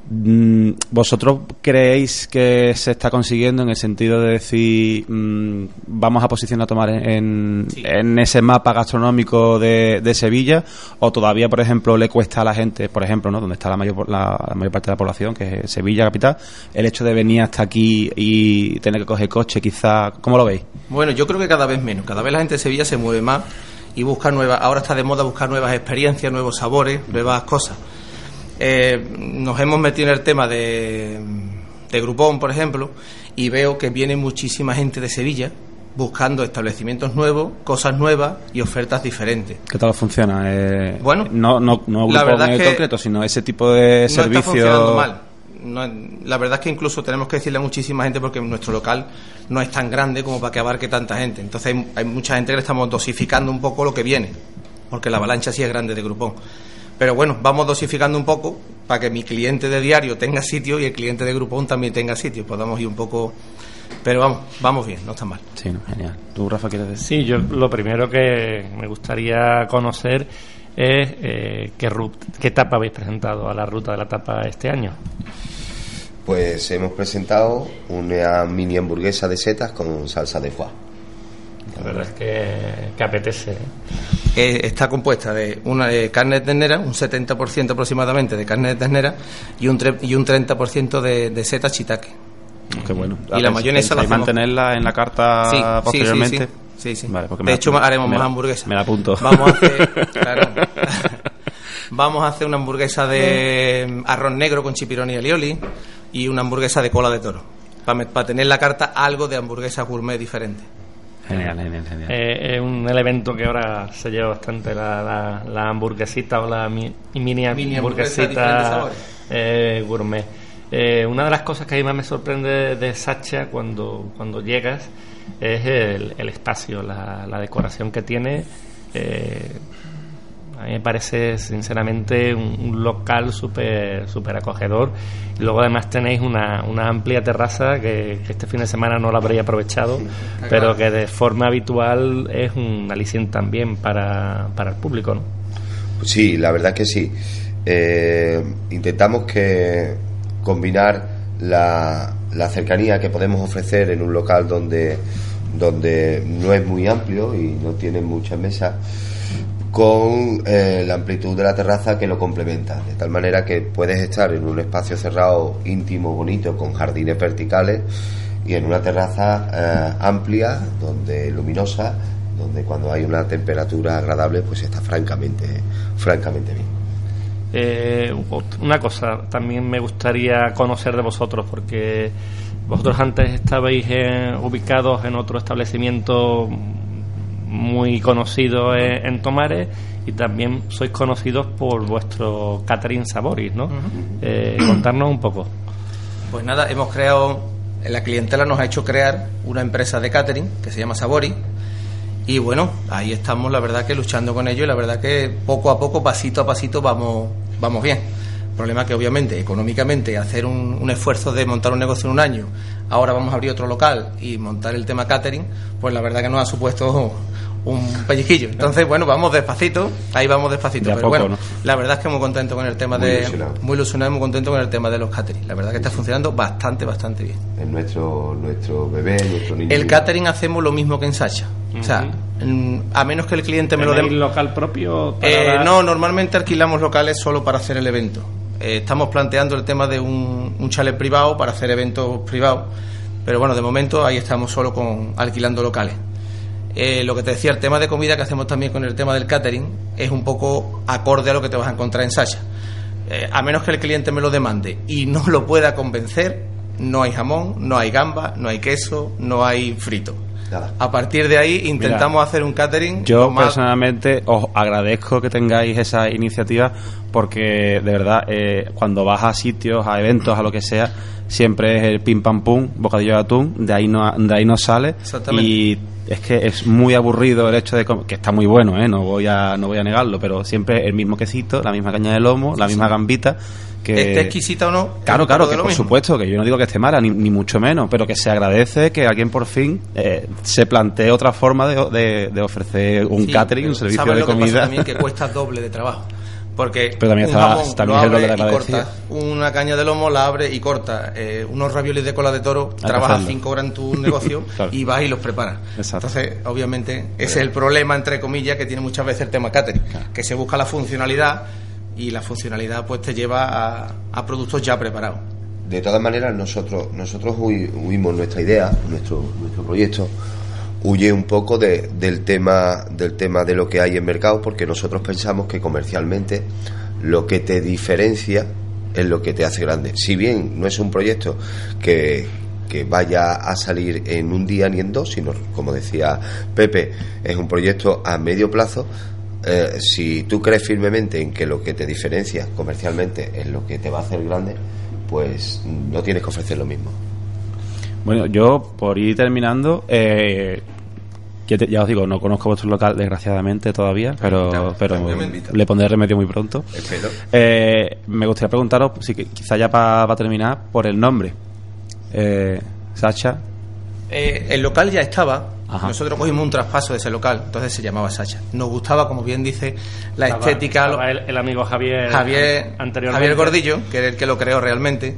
Mm, ¿Vosotros creéis que se está consiguiendo en el sentido de decir mm, vamos a posicionar a tomar en, en ese mapa gastronómico de, de Sevilla o todavía por ejemplo le cuesta a la gente por ejemplo ¿no? donde está la mayor, la, la mayor parte de la población que es Sevilla capital el hecho de venir hasta aquí y tener que coger coche quizá ¿cómo lo veis? Bueno, yo creo que cada vez menos. Cada vez la gente de Sevilla se mueve más y busca nuevas. Ahora está de moda buscar nuevas experiencias, nuevos sabores, nuevas cosas. Eh, nos hemos metido en el tema de, de Groupon, por ejemplo, y veo que viene muchísima gente de Sevilla buscando establecimientos nuevos, cosas nuevas y ofertas diferentes. ¿qué tal funciona? Eh, Bueno, no, no, no la verdad es que concreto sino ese tipo de no servicio está funcionando mal. No, la verdad es que incluso tenemos que decirle a muchísima gente porque nuestro local no es tan grande como para que abarque tanta gente. Entonces hay, hay mucha gente que le estamos dosificando un poco lo que viene, porque la avalancha sí es grande de grupón. Pero bueno, vamos dosificando un poco para que mi cliente de diario tenga sitio y el cliente de grupón también tenga sitio. Podamos ir un poco... Pero vamos, vamos bien, no está mal. sí, no, genial ¿tú Rafa quieres decir? Sí, yo lo primero que me gustaría conocer es eh, qué, qué etapa habéis presentado a la ruta de la tapa este año. Pues hemos presentado una mini hamburguesa de setas con salsa de foie. La verdad es que, que apetece. ¿eh? Está compuesta de una de carne de ternera, un 70% aproximadamente de carne de ternera y un, tre- y un 30% de, de seta shiitake. Qué bueno. Y la mayonesa la ¿Pensáis hacemos- mantenerla en la carta Sí, posteriormente? sí, sí. Sí, sí. Vale, porque de hecho, haremos más hamburguesas. Me la apunto. Vamos a hacer, claro. Vamos a hacer una hamburguesa de arroz negro con chipirón y alioli y una hamburguesa de cola de toro. Para tener la carta algo de hamburguesa gourmet diferente. Genial, genial, genial. Eh, es un elemento que ahora se lleva bastante la, la, la hamburguesita o la mi- mini, hamburguesita eh, gourmet. Eh, una de las cosas que a mí más me sorprende de Sacha cuando, cuando llegas es el, el espacio, la, la decoración que tiene. A mí me parece sinceramente un, un local súper súper acogedor. Y luego además tenéis una, una amplia terraza que, que este fin de semana no la habréis aprovechado, pero que de forma habitual es un aliciente también para, para el público. ¿no? Sí, la verdad que sí. Eh, intentamos que combinar la, la cercanía que podemos ofrecer en un local donde, donde no es muy amplio y no tiene muchas mesas con eh, la amplitud de la terraza que lo complementa, de tal manera que puedes estar en un espacio cerrado, íntimo, bonito, con jardines verticales y en una terraza eh, amplia, donde luminosa, donde cuando hay una temperatura agradable, pues está francamente, francamente bien. Eh, una cosa también me gustaría conocer de vosotros, porque vosotros antes estabais ubicados en otro establecimiento muy conocido en, en Tomares y también sois conocidos por vuestro catering Saboris, ¿no? Eh, contarnos un poco. Pues nada, hemos creado, la clientela nos ha hecho crear una empresa de catering que se llama Sabori. Y bueno, ahí estamos, la verdad que luchando con ello y la verdad que poco a poco, pasito a pasito, vamos, vamos bien. El problema que obviamente, económicamente, hacer un, un esfuerzo de montar un negocio en un año, ahora vamos a abrir otro local y montar el tema catering, pues la verdad que nos ha supuesto un pellizquillo. Entonces, bueno, vamos despacito, ahí vamos despacito. De Pero poco, bueno, ¿no? la verdad es que muy contento con el tema Muy de... ilusionado. Muy ilusionado y muy contento con el tema de los catering. La verdad que está funcionando bastante, bastante bien. Es nuestro, nuestro bebé, nuestro niño. El catering hacemos lo mismo que en Sacha. O sea, a menos que el cliente me lo ¿Tenéis dé... local propio? para Eh, dar- no, normalmente alquilamos locales solo para hacer el evento. Eh, estamos planteando el tema de un, un chalet privado para hacer eventos privados, pero bueno, de momento ahí estamos solo con alquilando locales. Eh, lo que te decía, el tema de comida que hacemos también con el tema del catering es un poco acorde a lo que te vas a encontrar en Sacha. Eh, a menos que el cliente me lo demande y no lo pueda convencer, no hay jamón, no hay gamba, no hay queso, no hay frito. Nada. A partir de ahí intentamos hacer un catering Yo más- personalmente os agradezco que tengáis esa iniciativa porque de verdad eh, cuando vas a sitios, a eventos, a lo que sea, siempre es el pim pam pum, bocadillo de atún, de ahí no, de ahí no sale Exactamente. y es que es muy aburrido el hecho de que está muy bueno, ¿eh? no voy a no voy a negarlo, pero siempre el mismo quesito, la misma caña de lomo, la misma gambita que esté exquisita o no. Claro, es claro, que por mismo. supuesto, que yo no digo que esté mala, ni, ni mucho menos, pero que se agradece que alguien por fin eh, se plantee otra forma de, de- de ofrecer un Sí, catering, un servicio ¿sabes de lo que pasa comida. también que cuesta doble de trabajo. Porque Pero también un está- jamón también lo es lo abre y agradecía. corta, una caña de lomo la abre y corta, eh, unos raviolis de cola de toro, que trabajas cinco horas en tu negocio Claro. y vas y los preparas. Exacto. Entonces, obviamente, ese es el problema, entre comillas, que tiene muchas veces el tema catering, que se busca la funcionalidad y la funcionalidad pues te lleva a, a productos ya preparados. De todas maneras, nosotros nosotros hui- huimos nuestra idea, nuestro nuestro proyecto huye un poco de- del tema del tema de lo que hay en mercado, porque nosotros pensamos que comercialmente lo que te diferencia es lo que te hace grande. Si bien no es un proyecto que que vaya a salir en un día ni en dos, sino como decía Pepe, es un proyecto a medio plazo. Eh, si tú crees firmemente en que lo que te diferencia comercialmente es lo que te va a hacer grande, pues no tienes que ofrecer lo mismo. Bueno, yo por ir terminando, eh, ya, te- ya os digo, no conozco vuestro local desgraciadamente todavía, pero, pero le pondré remedio muy pronto. Espero. Eh, me gustaría preguntaros, si que- quizá ya para terminar, por el nombre. Eh, Sacha, Eh, el local ya estaba. Ajá. Nosotros cogimos un traspaso de ese local, entonces se llamaba Sacha. Nos gustaba, como bien dice, la Estaba- estética. estaba el, el amigo Javier, Javier. Javier Gordillo, que era el que lo creó realmente.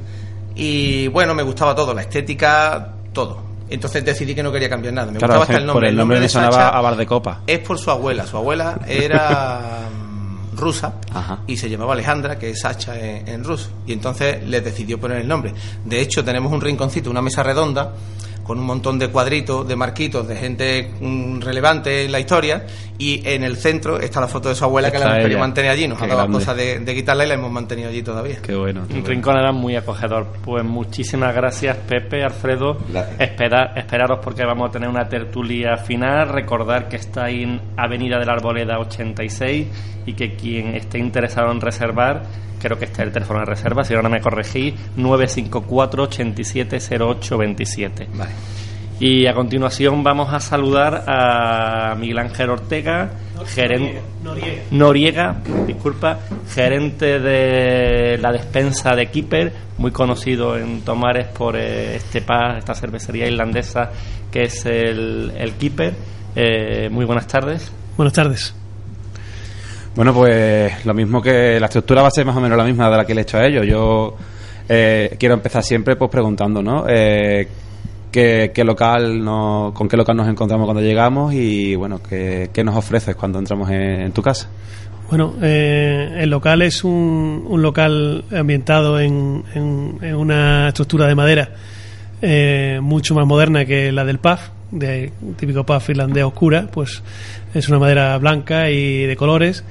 Y bueno, me gustaba todo, la estética, todo. Entonces decidí que no quería cambiar nada. Me claro, gustaba hasta el nombre. por el nombre de me sonaba Sacha a bar de copa. es por su abuela. Su abuela era mm, rusa Ajá. y se llamaba Alejandra, que es Sacha en, en ruso. Y entonces le decidió poner el nombre. De hecho, tenemos un rinconcito, una mesa redonda con un montón de cuadritos, de marquitos, de gente mm, relevante en la historia, y en el centro está la foto de su abuela que la hemos querido mantener allí, nos Qué ha dado grande. de, de quitarla y la hemos mantenido allí todavía. Qué bueno. qué Un bueno. rincón era muy acogedor. Pues muchísimas gracias, Pepe, Alfredo. Gracias. Espera- esperaros porque vamos a tener una tertulia final. Recordar que está en Avenida de la Arboleda 86 y que quien esté interesado en reservar, creo que está el teléfono de reserva, si ahora me corregí, 954 870827 Vale. Y a continuación vamos a saludar a Miguel Ángel Ortega, gerente Noriega. disculpa, gerente de la despensa de Keeper, muy conocido en Tomares por eh, este pub, esta cervecería irlandesa que es el, el Keeper. Eh, muy buenas tardes. Buenas tardes. Bueno, pues lo mismo que la estructura va a ser más o menos la misma de la que le he hecho a ellos. Yo eh, quiero empezar siempre pues preguntando, ¿no? Eh, ¿qué, local no, ¿Con qué local nos encontramos cuando llegamos y, bueno, qué, qué nos ofreces cuando entramos en, en tu casa? Bueno, eh, el local es un, un local ambientado en, en- en una estructura de madera eh, mucho más moderna que la del PAF, de típico pub finlandés oscura, pues es una madera blanca y de colores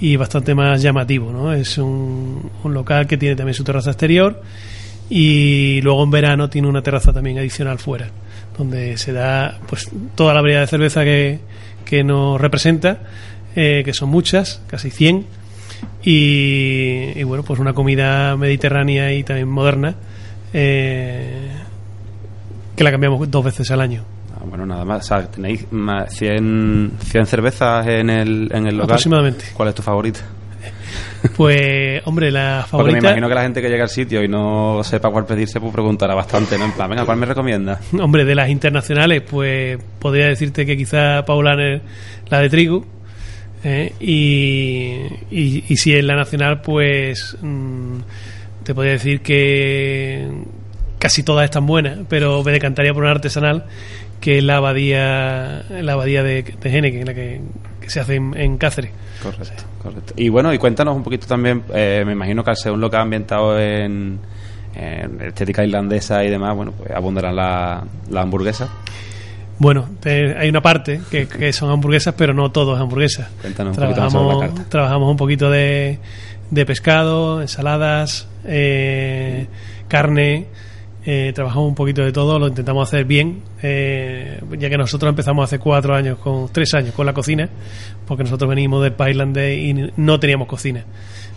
y bastante más llamativo, ¿no? Es un, un local que tiene también su terraza exterior y luego en verano tiene una terraza también adicional fuera, donde se da pues toda la variedad de cerveza que, que nos representa, eh, que son muchas, casi 100, y, bueno, pues una comida mediterránea y también moderna, eh, que la cambiamos dos veces al año. Ah, bueno, nada más. O sea, tenéis más 100, 100 cervezas en el, en el local. Aproximadamente. ¿Cuál es tu favorita? Pues, hombre, la Porque me favorita... imagino que la gente que llega al sitio y no sepa cuál pedirse, pues preguntará bastante, ¿no? En plan, venga, ¿cuál me recomienda? Hombre, de las internacionales, pues podría decirte que quizá Paulaner la de trigo. ¿eh? Y, y, y si es la nacional, pues mm, te podría decir que casi todas están buenas, pero me decantaría por una artesanal que es la abadía, la abadía de, de Henneken, la que, que se hace en, en Cáceres. Correcto, correcto. Y bueno, y cuéntanos un poquito también, eh, me imagino que al ser un local ambientado en, en estética irlandesa y demás, bueno, pues abundarán la, la hamburguesa. Bueno, te- hay una parte que, que son hamburguesas, pero no todos hamburguesas. Cuéntanos un poquito más trabajamos un poquito de, de pescado, ensaladas, eh, carne, eh, trabajamos un poquito de todo, lo intentamos hacer bien, eh, ya que nosotros empezamos hace cuatro años, con tres años con la cocina, porque nosotros venimos del Paislande y no teníamos cocina.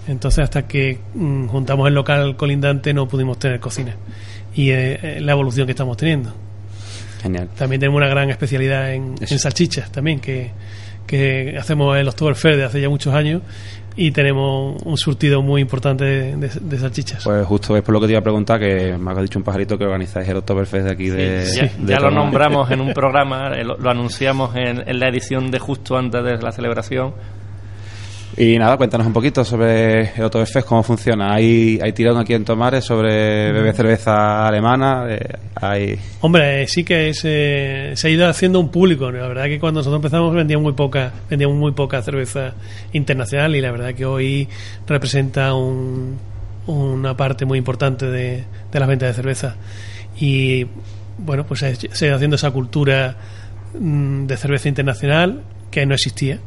Entonces, hasta que mm, juntamos el local colindante, no pudimos tener cocina. Y eh, eh, la evolución que estamos teniendo. Genial. También tenemos una gran especialidad en salchichas también, que, que hacemos el Oktoberfest de hace ya muchos años y tenemos un surtido muy importante de, de- de salchichas. Pues justo es por lo que te iba a preguntar, que me has dicho un pajarito que organizáis el Oktoberfest de aquí de... Sí, ya, de ya lo nombramos en un programa, eh, lo, lo anunciamos en, en la edición de justo antes de la celebración. Y nada, cuéntanos un poquito sobre el Oktoberfest, cómo funciona. ¿Hay, hay tirón aquí en Tomares sobre beber cerveza alemana? Eh, hay... Hombre, sí que es, eh, se ha ido haciendo un público. La verdad que cuando nosotros empezamos vendíamos muy poca, vendíamos muy poca cerveza internacional y la verdad que hoy representa un- una parte muy importante de, de las ventas de cerveza. Y bueno, pues se, se ha ido haciendo esa cultura mm, de cerveza internacional que no existía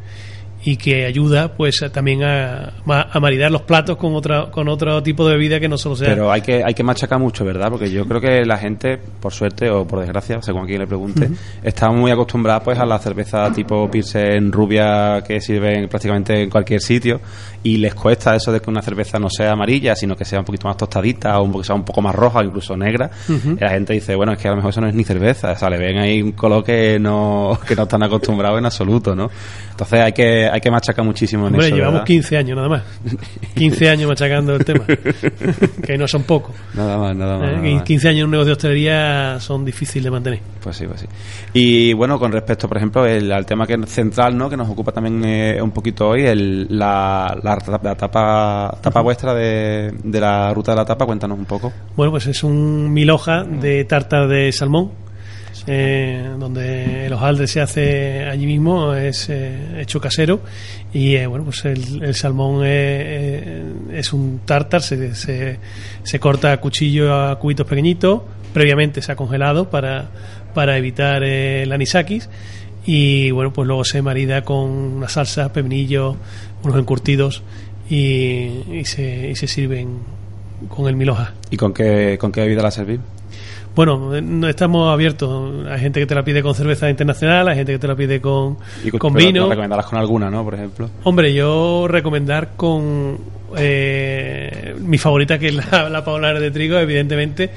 y que ayuda pues también a, a maridar los platos con otra con otro tipo de bebida que no solo sea Pero hay que, hay que machacar mucho, ¿verdad? Porque yo creo que la gente, por suerte o por desgracia, según a quien le pregunte, está muy acostumbrada pues a la cerveza tipo Pilsen rubia que sirven prácticamente en cualquier sitio y les cuesta eso de que una cerveza no sea amarilla, sino que sea un poquito más tostadita o que sea un poco más roja o incluso negra. Y la gente dice, bueno, es que a lo mejor eso no es ni cerveza, o sea, le ven ahí un color que no, que no están acostumbrados en absoluto, ¿no? Entonces hay que, hay que machacar muchísimo en Hombre, eso, llevamos ¿verdad? 15 años nada más. 15 años machacando el tema. que no son pocos. Nada más, nada más. ¿eh? nada Y más. 15 años en un negocio de hostelería son difíciles de mantener. Pues sí, pues sí. Y bueno, con respecto, por ejemplo, el, al tema que central, ¿no? Que nos ocupa también eh, un poquito hoy, el, la, la, la tapa, tapa vuestra de, de la ruta de la tapa, cuéntanos un poco. Bueno, pues es un mil hoja de tarta de salmón, eh, donde el hojaldre se hace allí mismo, es eh, hecho casero. Y eh, bueno, pues el, el salmón eh, eh, es un tartar, se, se, corta a cuchillo a cubitos pequeñitos, previamente se ha congelado para, para evitar el anisakis. Y bueno, pues luego se marida con una salsa, pepinillo, unos encurtidos y, se, y se sirven con el mil hoja. ¿Y con qué, con qué bebida la servís? Bueno, eh, no estamos abiertos. Hay gente que te la pide con cerveza internacional, hay gente que te la pide con, Y con pero vino. ¿la recomendarás con alguna, ¿no? Por ejemplo. Hombre, yo recomendar con eh, mi favorita, que es la, la Paulaner de trigo, evidentemente,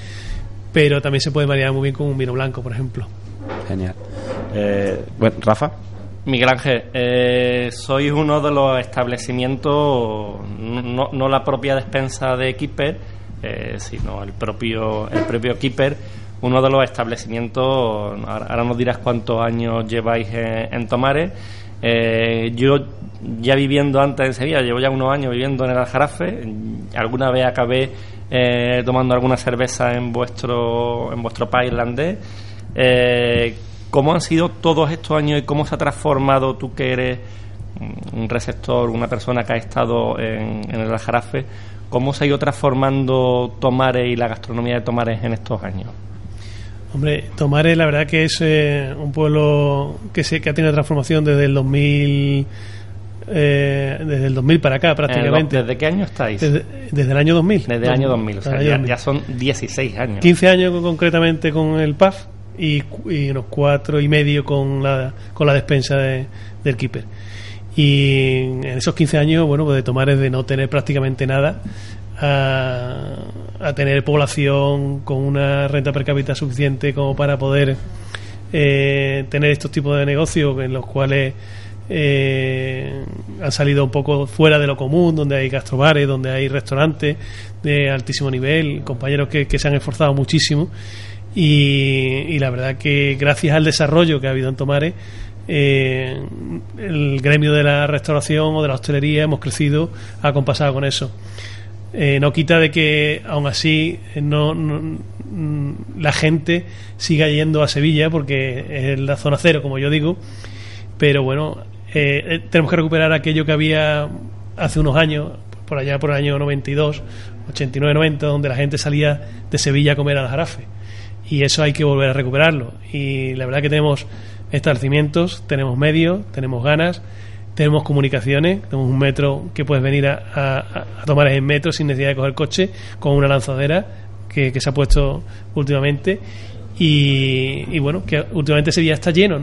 pero también se puede maridar muy bien con un vino blanco, por ejemplo. Genial. Eh, bueno, Rafa. Miguel Ángel, eh, sois uno de los establecimientos, no, no la propia despensa de Keeper, eh, sino el propio, el propio Keeper, uno de los establecimientos, ahora, nos dirás cuántos años lleváis en, en Tomares. Eh, yo ya viviendo antes en Sevilla, llevo ya unos años viviendo en el Aljarafe, alguna vez acabé eh, tomando alguna cerveza en vuestro, en vuestro país irlandés. ¿Cómo han sido todos estos años y cómo se ha transformado tú que eres un receptor, una persona que ha estado en, en el Aljarafe? ¿Cómo se ha ido transformando Tomares y la gastronomía de Tomares en estos años? Hombre, Tomares la verdad que es eh, un pueblo que se que ha tenido transformación desde el 2000 eh, desde el 2000 para acá prácticamente. ¿Desde qué año estáis? Desde, desde el año 2000. Desde el año 2000, o sea, ya, año 2000. ya son 16 años. 15 años concretamente con el PAF y, y unos cuatro y medio con la, con la despensa de- del Keeper. Y en esos 15 años, bueno, pues de tomar es de no tener prácticamente nada a, tener población con una renta per cápita suficiente como para poder eh, tener estos tipos de negocios en los cuales eh, han salido un poco fuera de lo común, donde hay gastrobares, donde hay restaurantes de altísimo nivel, compañeros que, que se han esforzado muchísimo. Y, y la verdad que gracias al desarrollo que ha habido en Tomares, eh, el gremio de la restauración o de la hostelería hemos crecido acompasado con eso. Eh, no quita de que aún así eh, no, no- mm, la gente siga yendo a Sevilla porque es la zona cero, como yo digo, pero bueno, eh, eh, tenemos que recuperar aquello que había hace unos años, por allá por el año 92, 89, 90, donde la gente salía de Sevilla a comer al jarafe. Y eso hay que volver a recuperarlo. Y la verdad que tenemos establecimientos, tenemos medios, tenemos ganas, tenemos comunicaciones, tenemos un metro que puedes venir a, tomar en metro sin necesidad de coger coche, con una lanzadera que, que se ha puesto últimamente. Y, y bueno, que últimamente Sevilla está lleno,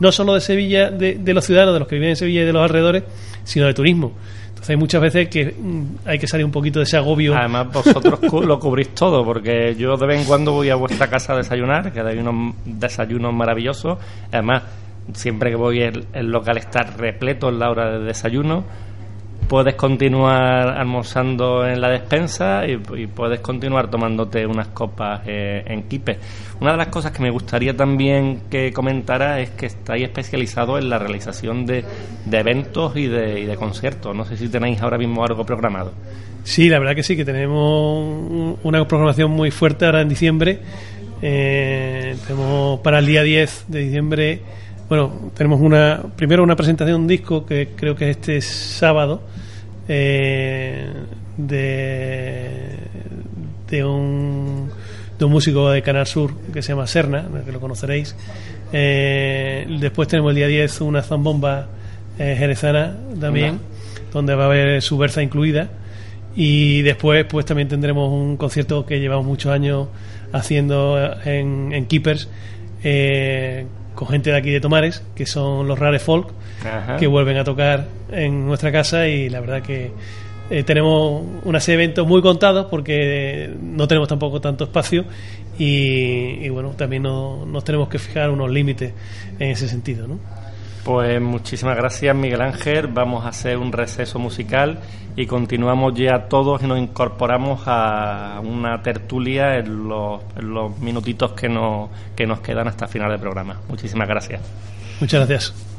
no solo de Sevilla, de, de los ciudadanos, de los que viven en Sevilla y de los alrededores, sino de turismo. Entonces hay muchas veces que mm, hay que salir un poquito de ese agobio. Además, vosotros lo cubrís todo, porque yo de vez en cuando voy a vuestra casa a desayunar, que hay unos desayunos maravillosos. Además, siempre que voy el, el local está repleto en la hora de desayuno. Puedes continuar almorzando en la despensa y, puedes continuar tomándote unas copas eh, en Quipe. Una de las cosas que me gustaría también que comentara es que estáis especializados en la realización de, de eventos y de, y de conciertos. No sé si tenéis ahora mismo algo programado. Sí, la verdad que sí, que tenemos un- una programación muy fuerte ahora en diciembre. Eh, tenemos para el día 10 de diciembre, bueno, tenemos una primero una presentación de un disco que creo que es este sábado eh, de, de un de un músico de Canal Sur que se llama Serna, que lo conoceréis. Eh, después tenemos el día 10 una zambomba eh, jerezana también, donde va a haber su berza incluida. Y después, pues también tendremos un concierto que llevamos muchos años haciendo en, en Keepers eh, con gente de aquí de Tomares, que son los Rare Folk, Ajá. que vuelven a tocar en nuestra casa y la verdad que eh, tenemos una serie de eventos muy contados porque no tenemos tampoco tanto espacio y, y bueno, también no- nos tenemos que fijar unos límites en ese sentido, ¿no? Pues muchísimas gracias Miguel Ángel. Vamos a hacer un receso musical y continuamos ya todos y nos incorporamos a una tertulia en los, minutitos que nos, que nos quedan hasta final del programa. Muchísimas gracias. Muchas gracias.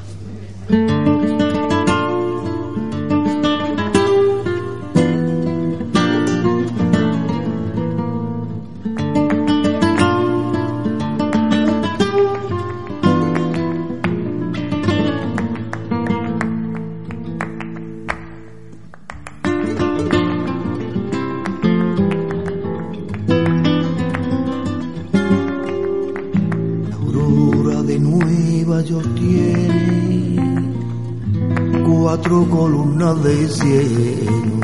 De cielo.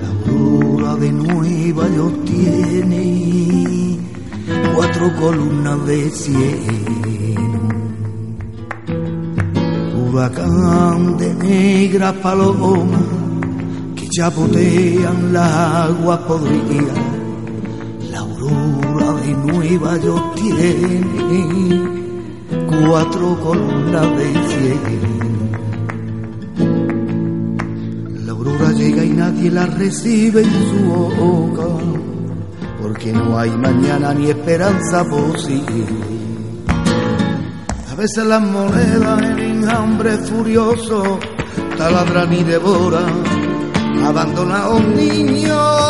La aurora de Nueva York tiene cuatro columnas de cielo. Huracán de negra paloma que chapotean la agua podrida. Nueva York tiene cuatro columnas de cielo. La aurora llega y nadie la recibe en su boca, porque no hay mañana ni esperanza posible. A veces las monedas en enjambre furioso taladran y devoran, abandona a un niño.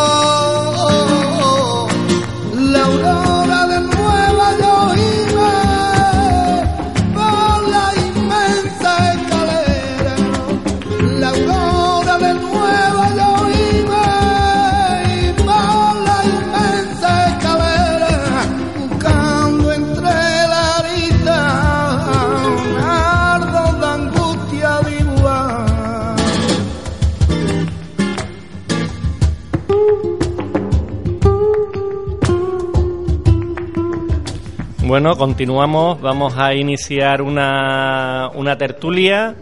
Bueno, continuamos. Vamos a iniciar una, una tertulia.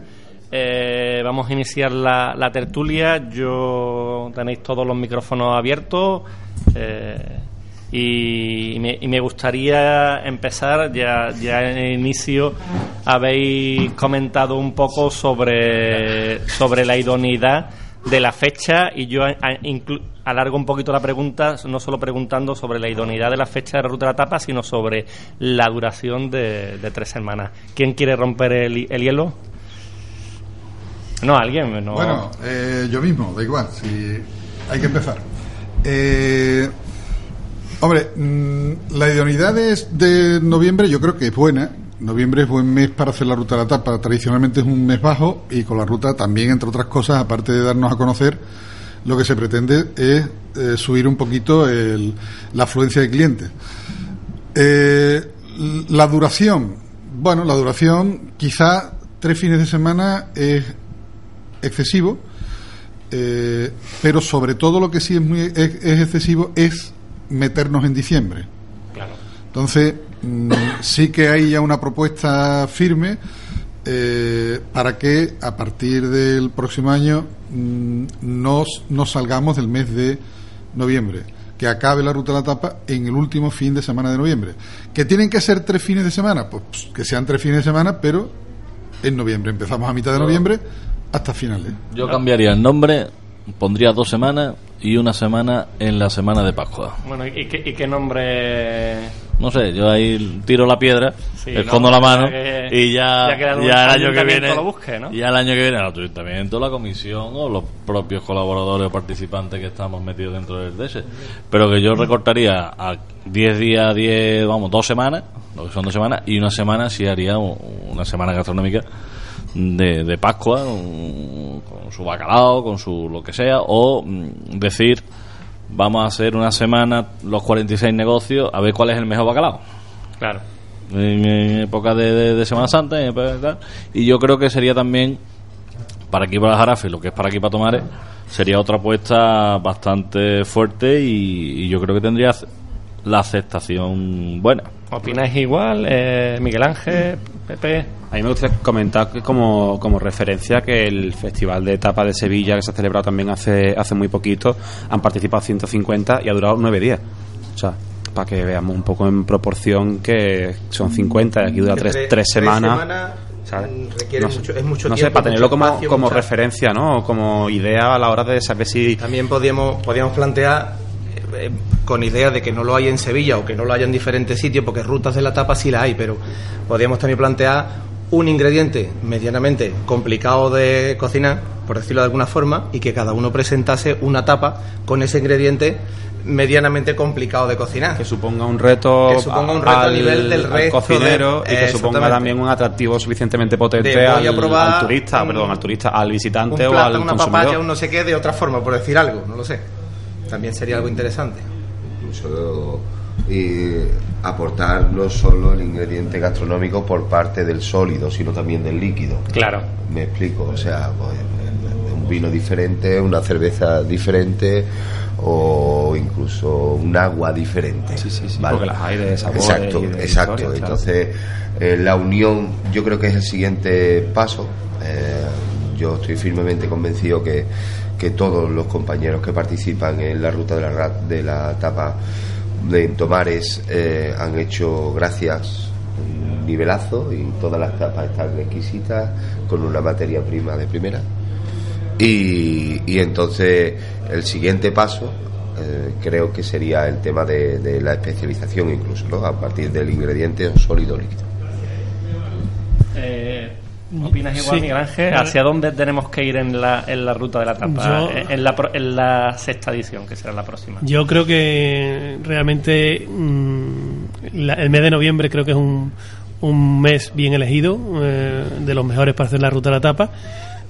Eh, vamos a iniciar la, la tertulia. Yo tenéis todos los micrófonos abiertos. eh, y, me, y me gustaría empezar, ya, ya en inicio habéis comentado un poco sobre, sobre la idoneidad de la fecha y yo inclu- alargo un poquito la pregunta, no solo preguntando sobre la idoneidad de la fecha de la ruta de la tapa, sino sobre la duración de, de tres semanas. ¿Quién quiere romper el, el hielo? No, alguien. No. Bueno, eh, yo mismo, da igual, si hay que empezar. Eh, hombre, mm, la idoneidad de, de noviembre yo creo que es buena. Noviembre es buen mes para hacer la ruta de la tapa. Tradicionalmente es un mes bajo y con la ruta también, entre otras cosas, aparte de darnos a conocer, lo que se pretende es eh, subir un poquito el- la afluencia de clientes. Eh, la duración, bueno, la duración quizá tres fines de semana es excesivo, eh, pero sobre todo lo que sí es, muy, es, es excesivo es meternos en diciembre. Claro. Entonces, mm, sí que hay ya una propuesta firme eh, para que a partir del próximo año mm, nos, nos salgamos del mes de noviembre, que acabe la ruta de la tapa en el último fin de semana de noviembre. ¿Que tienen que ser tres fines de semana? Pues pss, que sean tres fines de semana, pero en noviembre. Empezamos a mitad de noviembre hasta finales. Yo cambiaría el nombre, pondría dos semanas y una semana en la semana de Pascua. Bueno, ¿y qué, y qué nombre? No sé, yo ahí tiro la piedra, Sí, escondo ¿no? la mano que- y ya, ya ya el año que viene, lo busque, ¿no? ya el año que viene el ayuntamiento, la comisión o los propios colaboradores o participantes que estamos metidos dentro del DS. Pero que yo recortaría a 10 días, 10, vamos, dos semanas, lo que son dos semanas, y una semana sí haría una semana gastronómica de, de Pascua, un- con su bacalao, con su lo que sea, o mm, decir, vamos a hacer una semana los 46 negocios a ver cuál es el mejor bacalao Claro. en, en época de, de- de Semana Santa en época de tal. y yo creo que sería también para aquí para Jarafe lo que es para aquí para Tomares sería otra apuesta bastante fuerte y, y yo creo que tendría la aceptación buena ¿Opináis igual, eh, Miguel Ángel, Pepe? A mí me gustaría comentar que como, como referencia que el Festival de Etapa de Sevilla, que se ha celebrado también hace, hace muy poquito, han participado 150 y ha durado nueve días. O sea, para que veamos un poco en proporción que son 50 y aquí dura Que tres, tres- semanas. semanas, ¿sabes? mm, requiere mucho- es mucho no sé, para tenerlo como, espacio, como mucha- referencia, ¿no? Como idea a la hora de saber si... También podíamos, podíamos plantear, eh, con idea de que no lo hay en Sevilla o que no lo haya en diferentes sitios, porque rutas de la tapa sí la hay, pero podíamos también plantear un ingrediente medianamente complicado de cocinar, por decirlo de alguna forma, y que cada uno presentase una tapa con ese ingrediente medianamente complicado de cocinar. que suponga un reto, Que suponga un reto a nivel del al resto cocinero de- y que suponga también un atractivo suficientemente potente De al, al turista, un- perdón, al turista, al un visitante o al una consumidor. papaya, un no sé qué, de otra forma, por decir algo, no lo sé. También sería algo interesante. incluso aportar no solo el ingrediente gastronómico por parte del sólido, sino también del líquido. Claro. Me explico, o sea, pues, un vino diferente, una cerveza diferente o incluso un agua diferente. Sí, sí, sí, porque las hay de sabores Exacto, de exacto. claro. Entonces, eh, la unión yo creo que es el siguiente paso. Eh, yo estoy firmemente convencido que, que todos los compañeros que participan en la ruta de la, de la etapa de Tomares eh, han hecho gracias un nivelazo y todas las tapas están exquisitas con una materia prima de primera. Y, y entonces el siguiente paso eh, creo que sería el tema de, la especialización incluso a partir del ingrediente sólido líquido. Eh, ¿Opinas igual, Sí. Miguel Ángel? ¿Hacia dónde tenemos que ir en la, en la ruta de la tapa? Yo- En- la, en la sexta edición, que será la próxima. Yo creo que realmente mm, la- el mes de noviembre creo que es un, un mes bien elegido, eh, de los mejores para hacer la ruta de la tapa,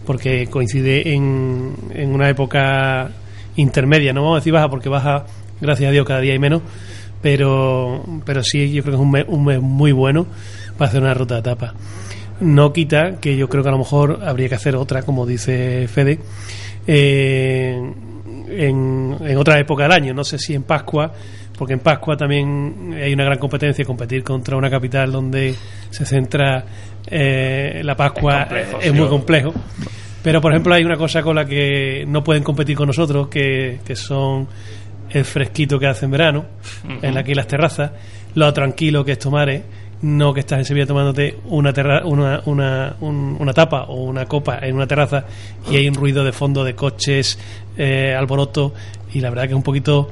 porque coincide en, en una época intermedia, no vamos a decir baja porque baja, gracias a Dios, cada día hay menos, pero, pero sí, yo creo que es un mes, un mes muy bueno para hacer una ruta de tapa. No quita que yo creo que a lo mejor habría que hacer otra, como dice Fede, eh, en, en otra época del año. No sé si en Pascua porque en Pascua también hay una gran competencia, competir contra una capital donde se centra eh, la Pascua Es complejo, es sí. muy complejo. Pero, por ejemplo, hay una cosa con la que no pueden competir con nosotros, que, que son el fresquito que hace en verano, en aquí las terrazas, lo tranquilo que es tomar, ¿eh? No que estás en Sevilla tomándote una, terra- una, una, un- una tapa o una copa en una terraza y hay un ruido de fondo de coches, eh, alboroto, y la verdad que es un poquito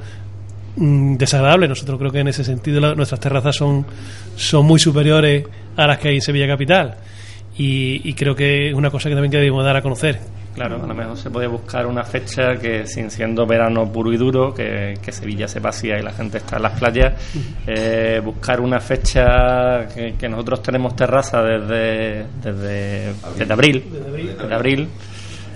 mm, desagradable. Nosotros creo que en ese sentido nuestras terrazas son, son muy superiores a las que hay en Sevilla Capital. Y, y creo que es una cosa que también que debemos dar a conocer. Claro, a lo mejor se puede buscar una fecha que, sin siendo verano puro y duro, que, que Sevilla se vacía y la gente está en las playas, eh, buscar una fecha que, que nosotros tenemos terraza desde, desde, desde abril, desde abril,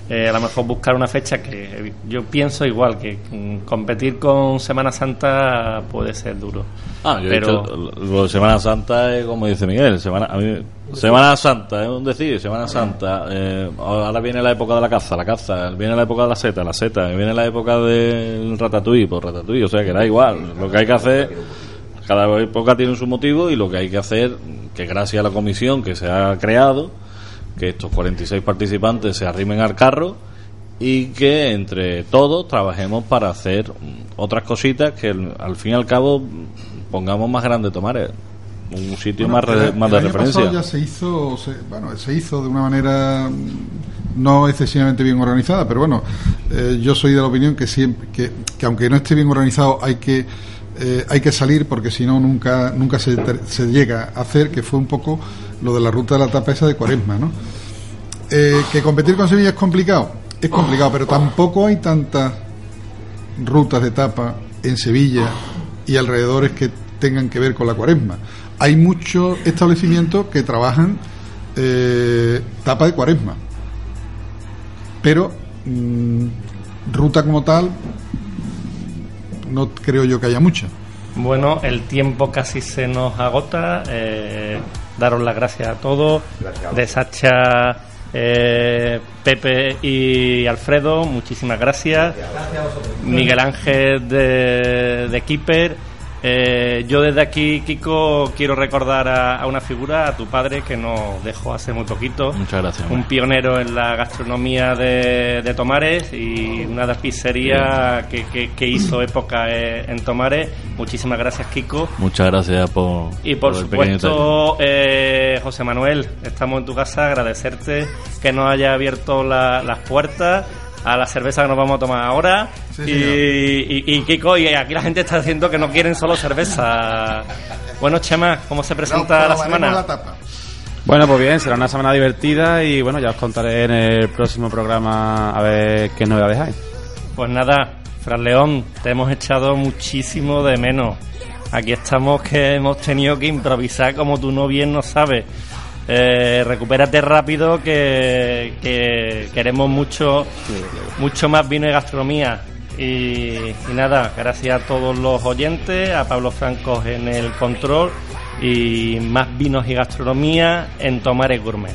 eh, a lo mejor buscar una fecha que yo pienso igual, que competir con Semana Santa puede ser duro. Ah, yo Pero- he dicho, lo- lo de Semana Santa es como dice Miguel, Semana, a mí- Semana Santa, es un decir, Semana Santa, eh, ahora viene la época de la caza, la caza, viene la época de la seta, la seta, viene la época del ratatouille, pues ratatouille, o sea que da igual, lo que hay que hacer, cada época tiene su motivo y lo que hay que hacer, que gracias a la comisión que se ha creado, que estos 46 participantes se arrimen al carro y que entre todos trabajemos para hacer otras cositas que al fin y al cabo pongamos más grande Tomares un sitio Bueno, más, re- el- más el de año referencia. pasado ya se hizo, se- bueno, se hizo de una manera no excesivamente bien organizada, pero bueno, eh, yo soy de la opinión que siempre, que, que aunque no esté bien organizado, hay que eh, hay que salir porque si no nunca nunca se, llega a hacer, que fue un poco lo de la ruta de la tapa esa de Cuaresma, ¿no? Eh, que competir con Sevilla es complicado, es complicado, pero tampoco hay tantas rutas de tapa en Sevilla y alrededores que tengan que ver con la cuaresma. Hay muchos establecimientos que trabajan eh, tapa de cuaresma, pero mm, ruta como tal no creo yo que haya mucha. Bueno, el tiempo casi se nos agota. Eh, daros las gracias a todos. De Sacha, eh, Pepe y Alfredo, muchísimas gracias. Miguel Ángel de, de Keeper. Eh, yo desde aquí, Kiko, quiero recordar a, a una figura, a tu padre, que nos dejó hace muy poquito. muchas gracias Un pionero en la gastronomía de, de Tomares y una de las pizzerías que, que- que hizo época eh, en Tomares. Muchísimas gracias, Kiko. muchas gracias por Y por, supuesto, eh, José Manuel, estamos en tu casa, agradecerte que nos haya abierto la- las puertas a la cerveza que nos vamos a tomar ahora. Sí, y, y, y, Kiko, y aquí la gente está diciendo que no quieren solo cerveza. Bueno, Chema, ¿cómo se presenta la semana? la tapa. Bueno, pues bien, será una semana divertida y bueno, ya os contaré en el próximo programa a ver qué novedades hay. Pues nada, Fran León, te hemos echado muchísimo de menos. Aquí estamos que hemos tenido que improvisar como tú no bien no sabes. Eh, recupérate rápido que, que queremos mucho, mucho más vino y gastronomía. Y, y nada, gracias a todos los oyentes, a Pablo Francos en el control y más vinos y gastronomía en Tomares Gourmet.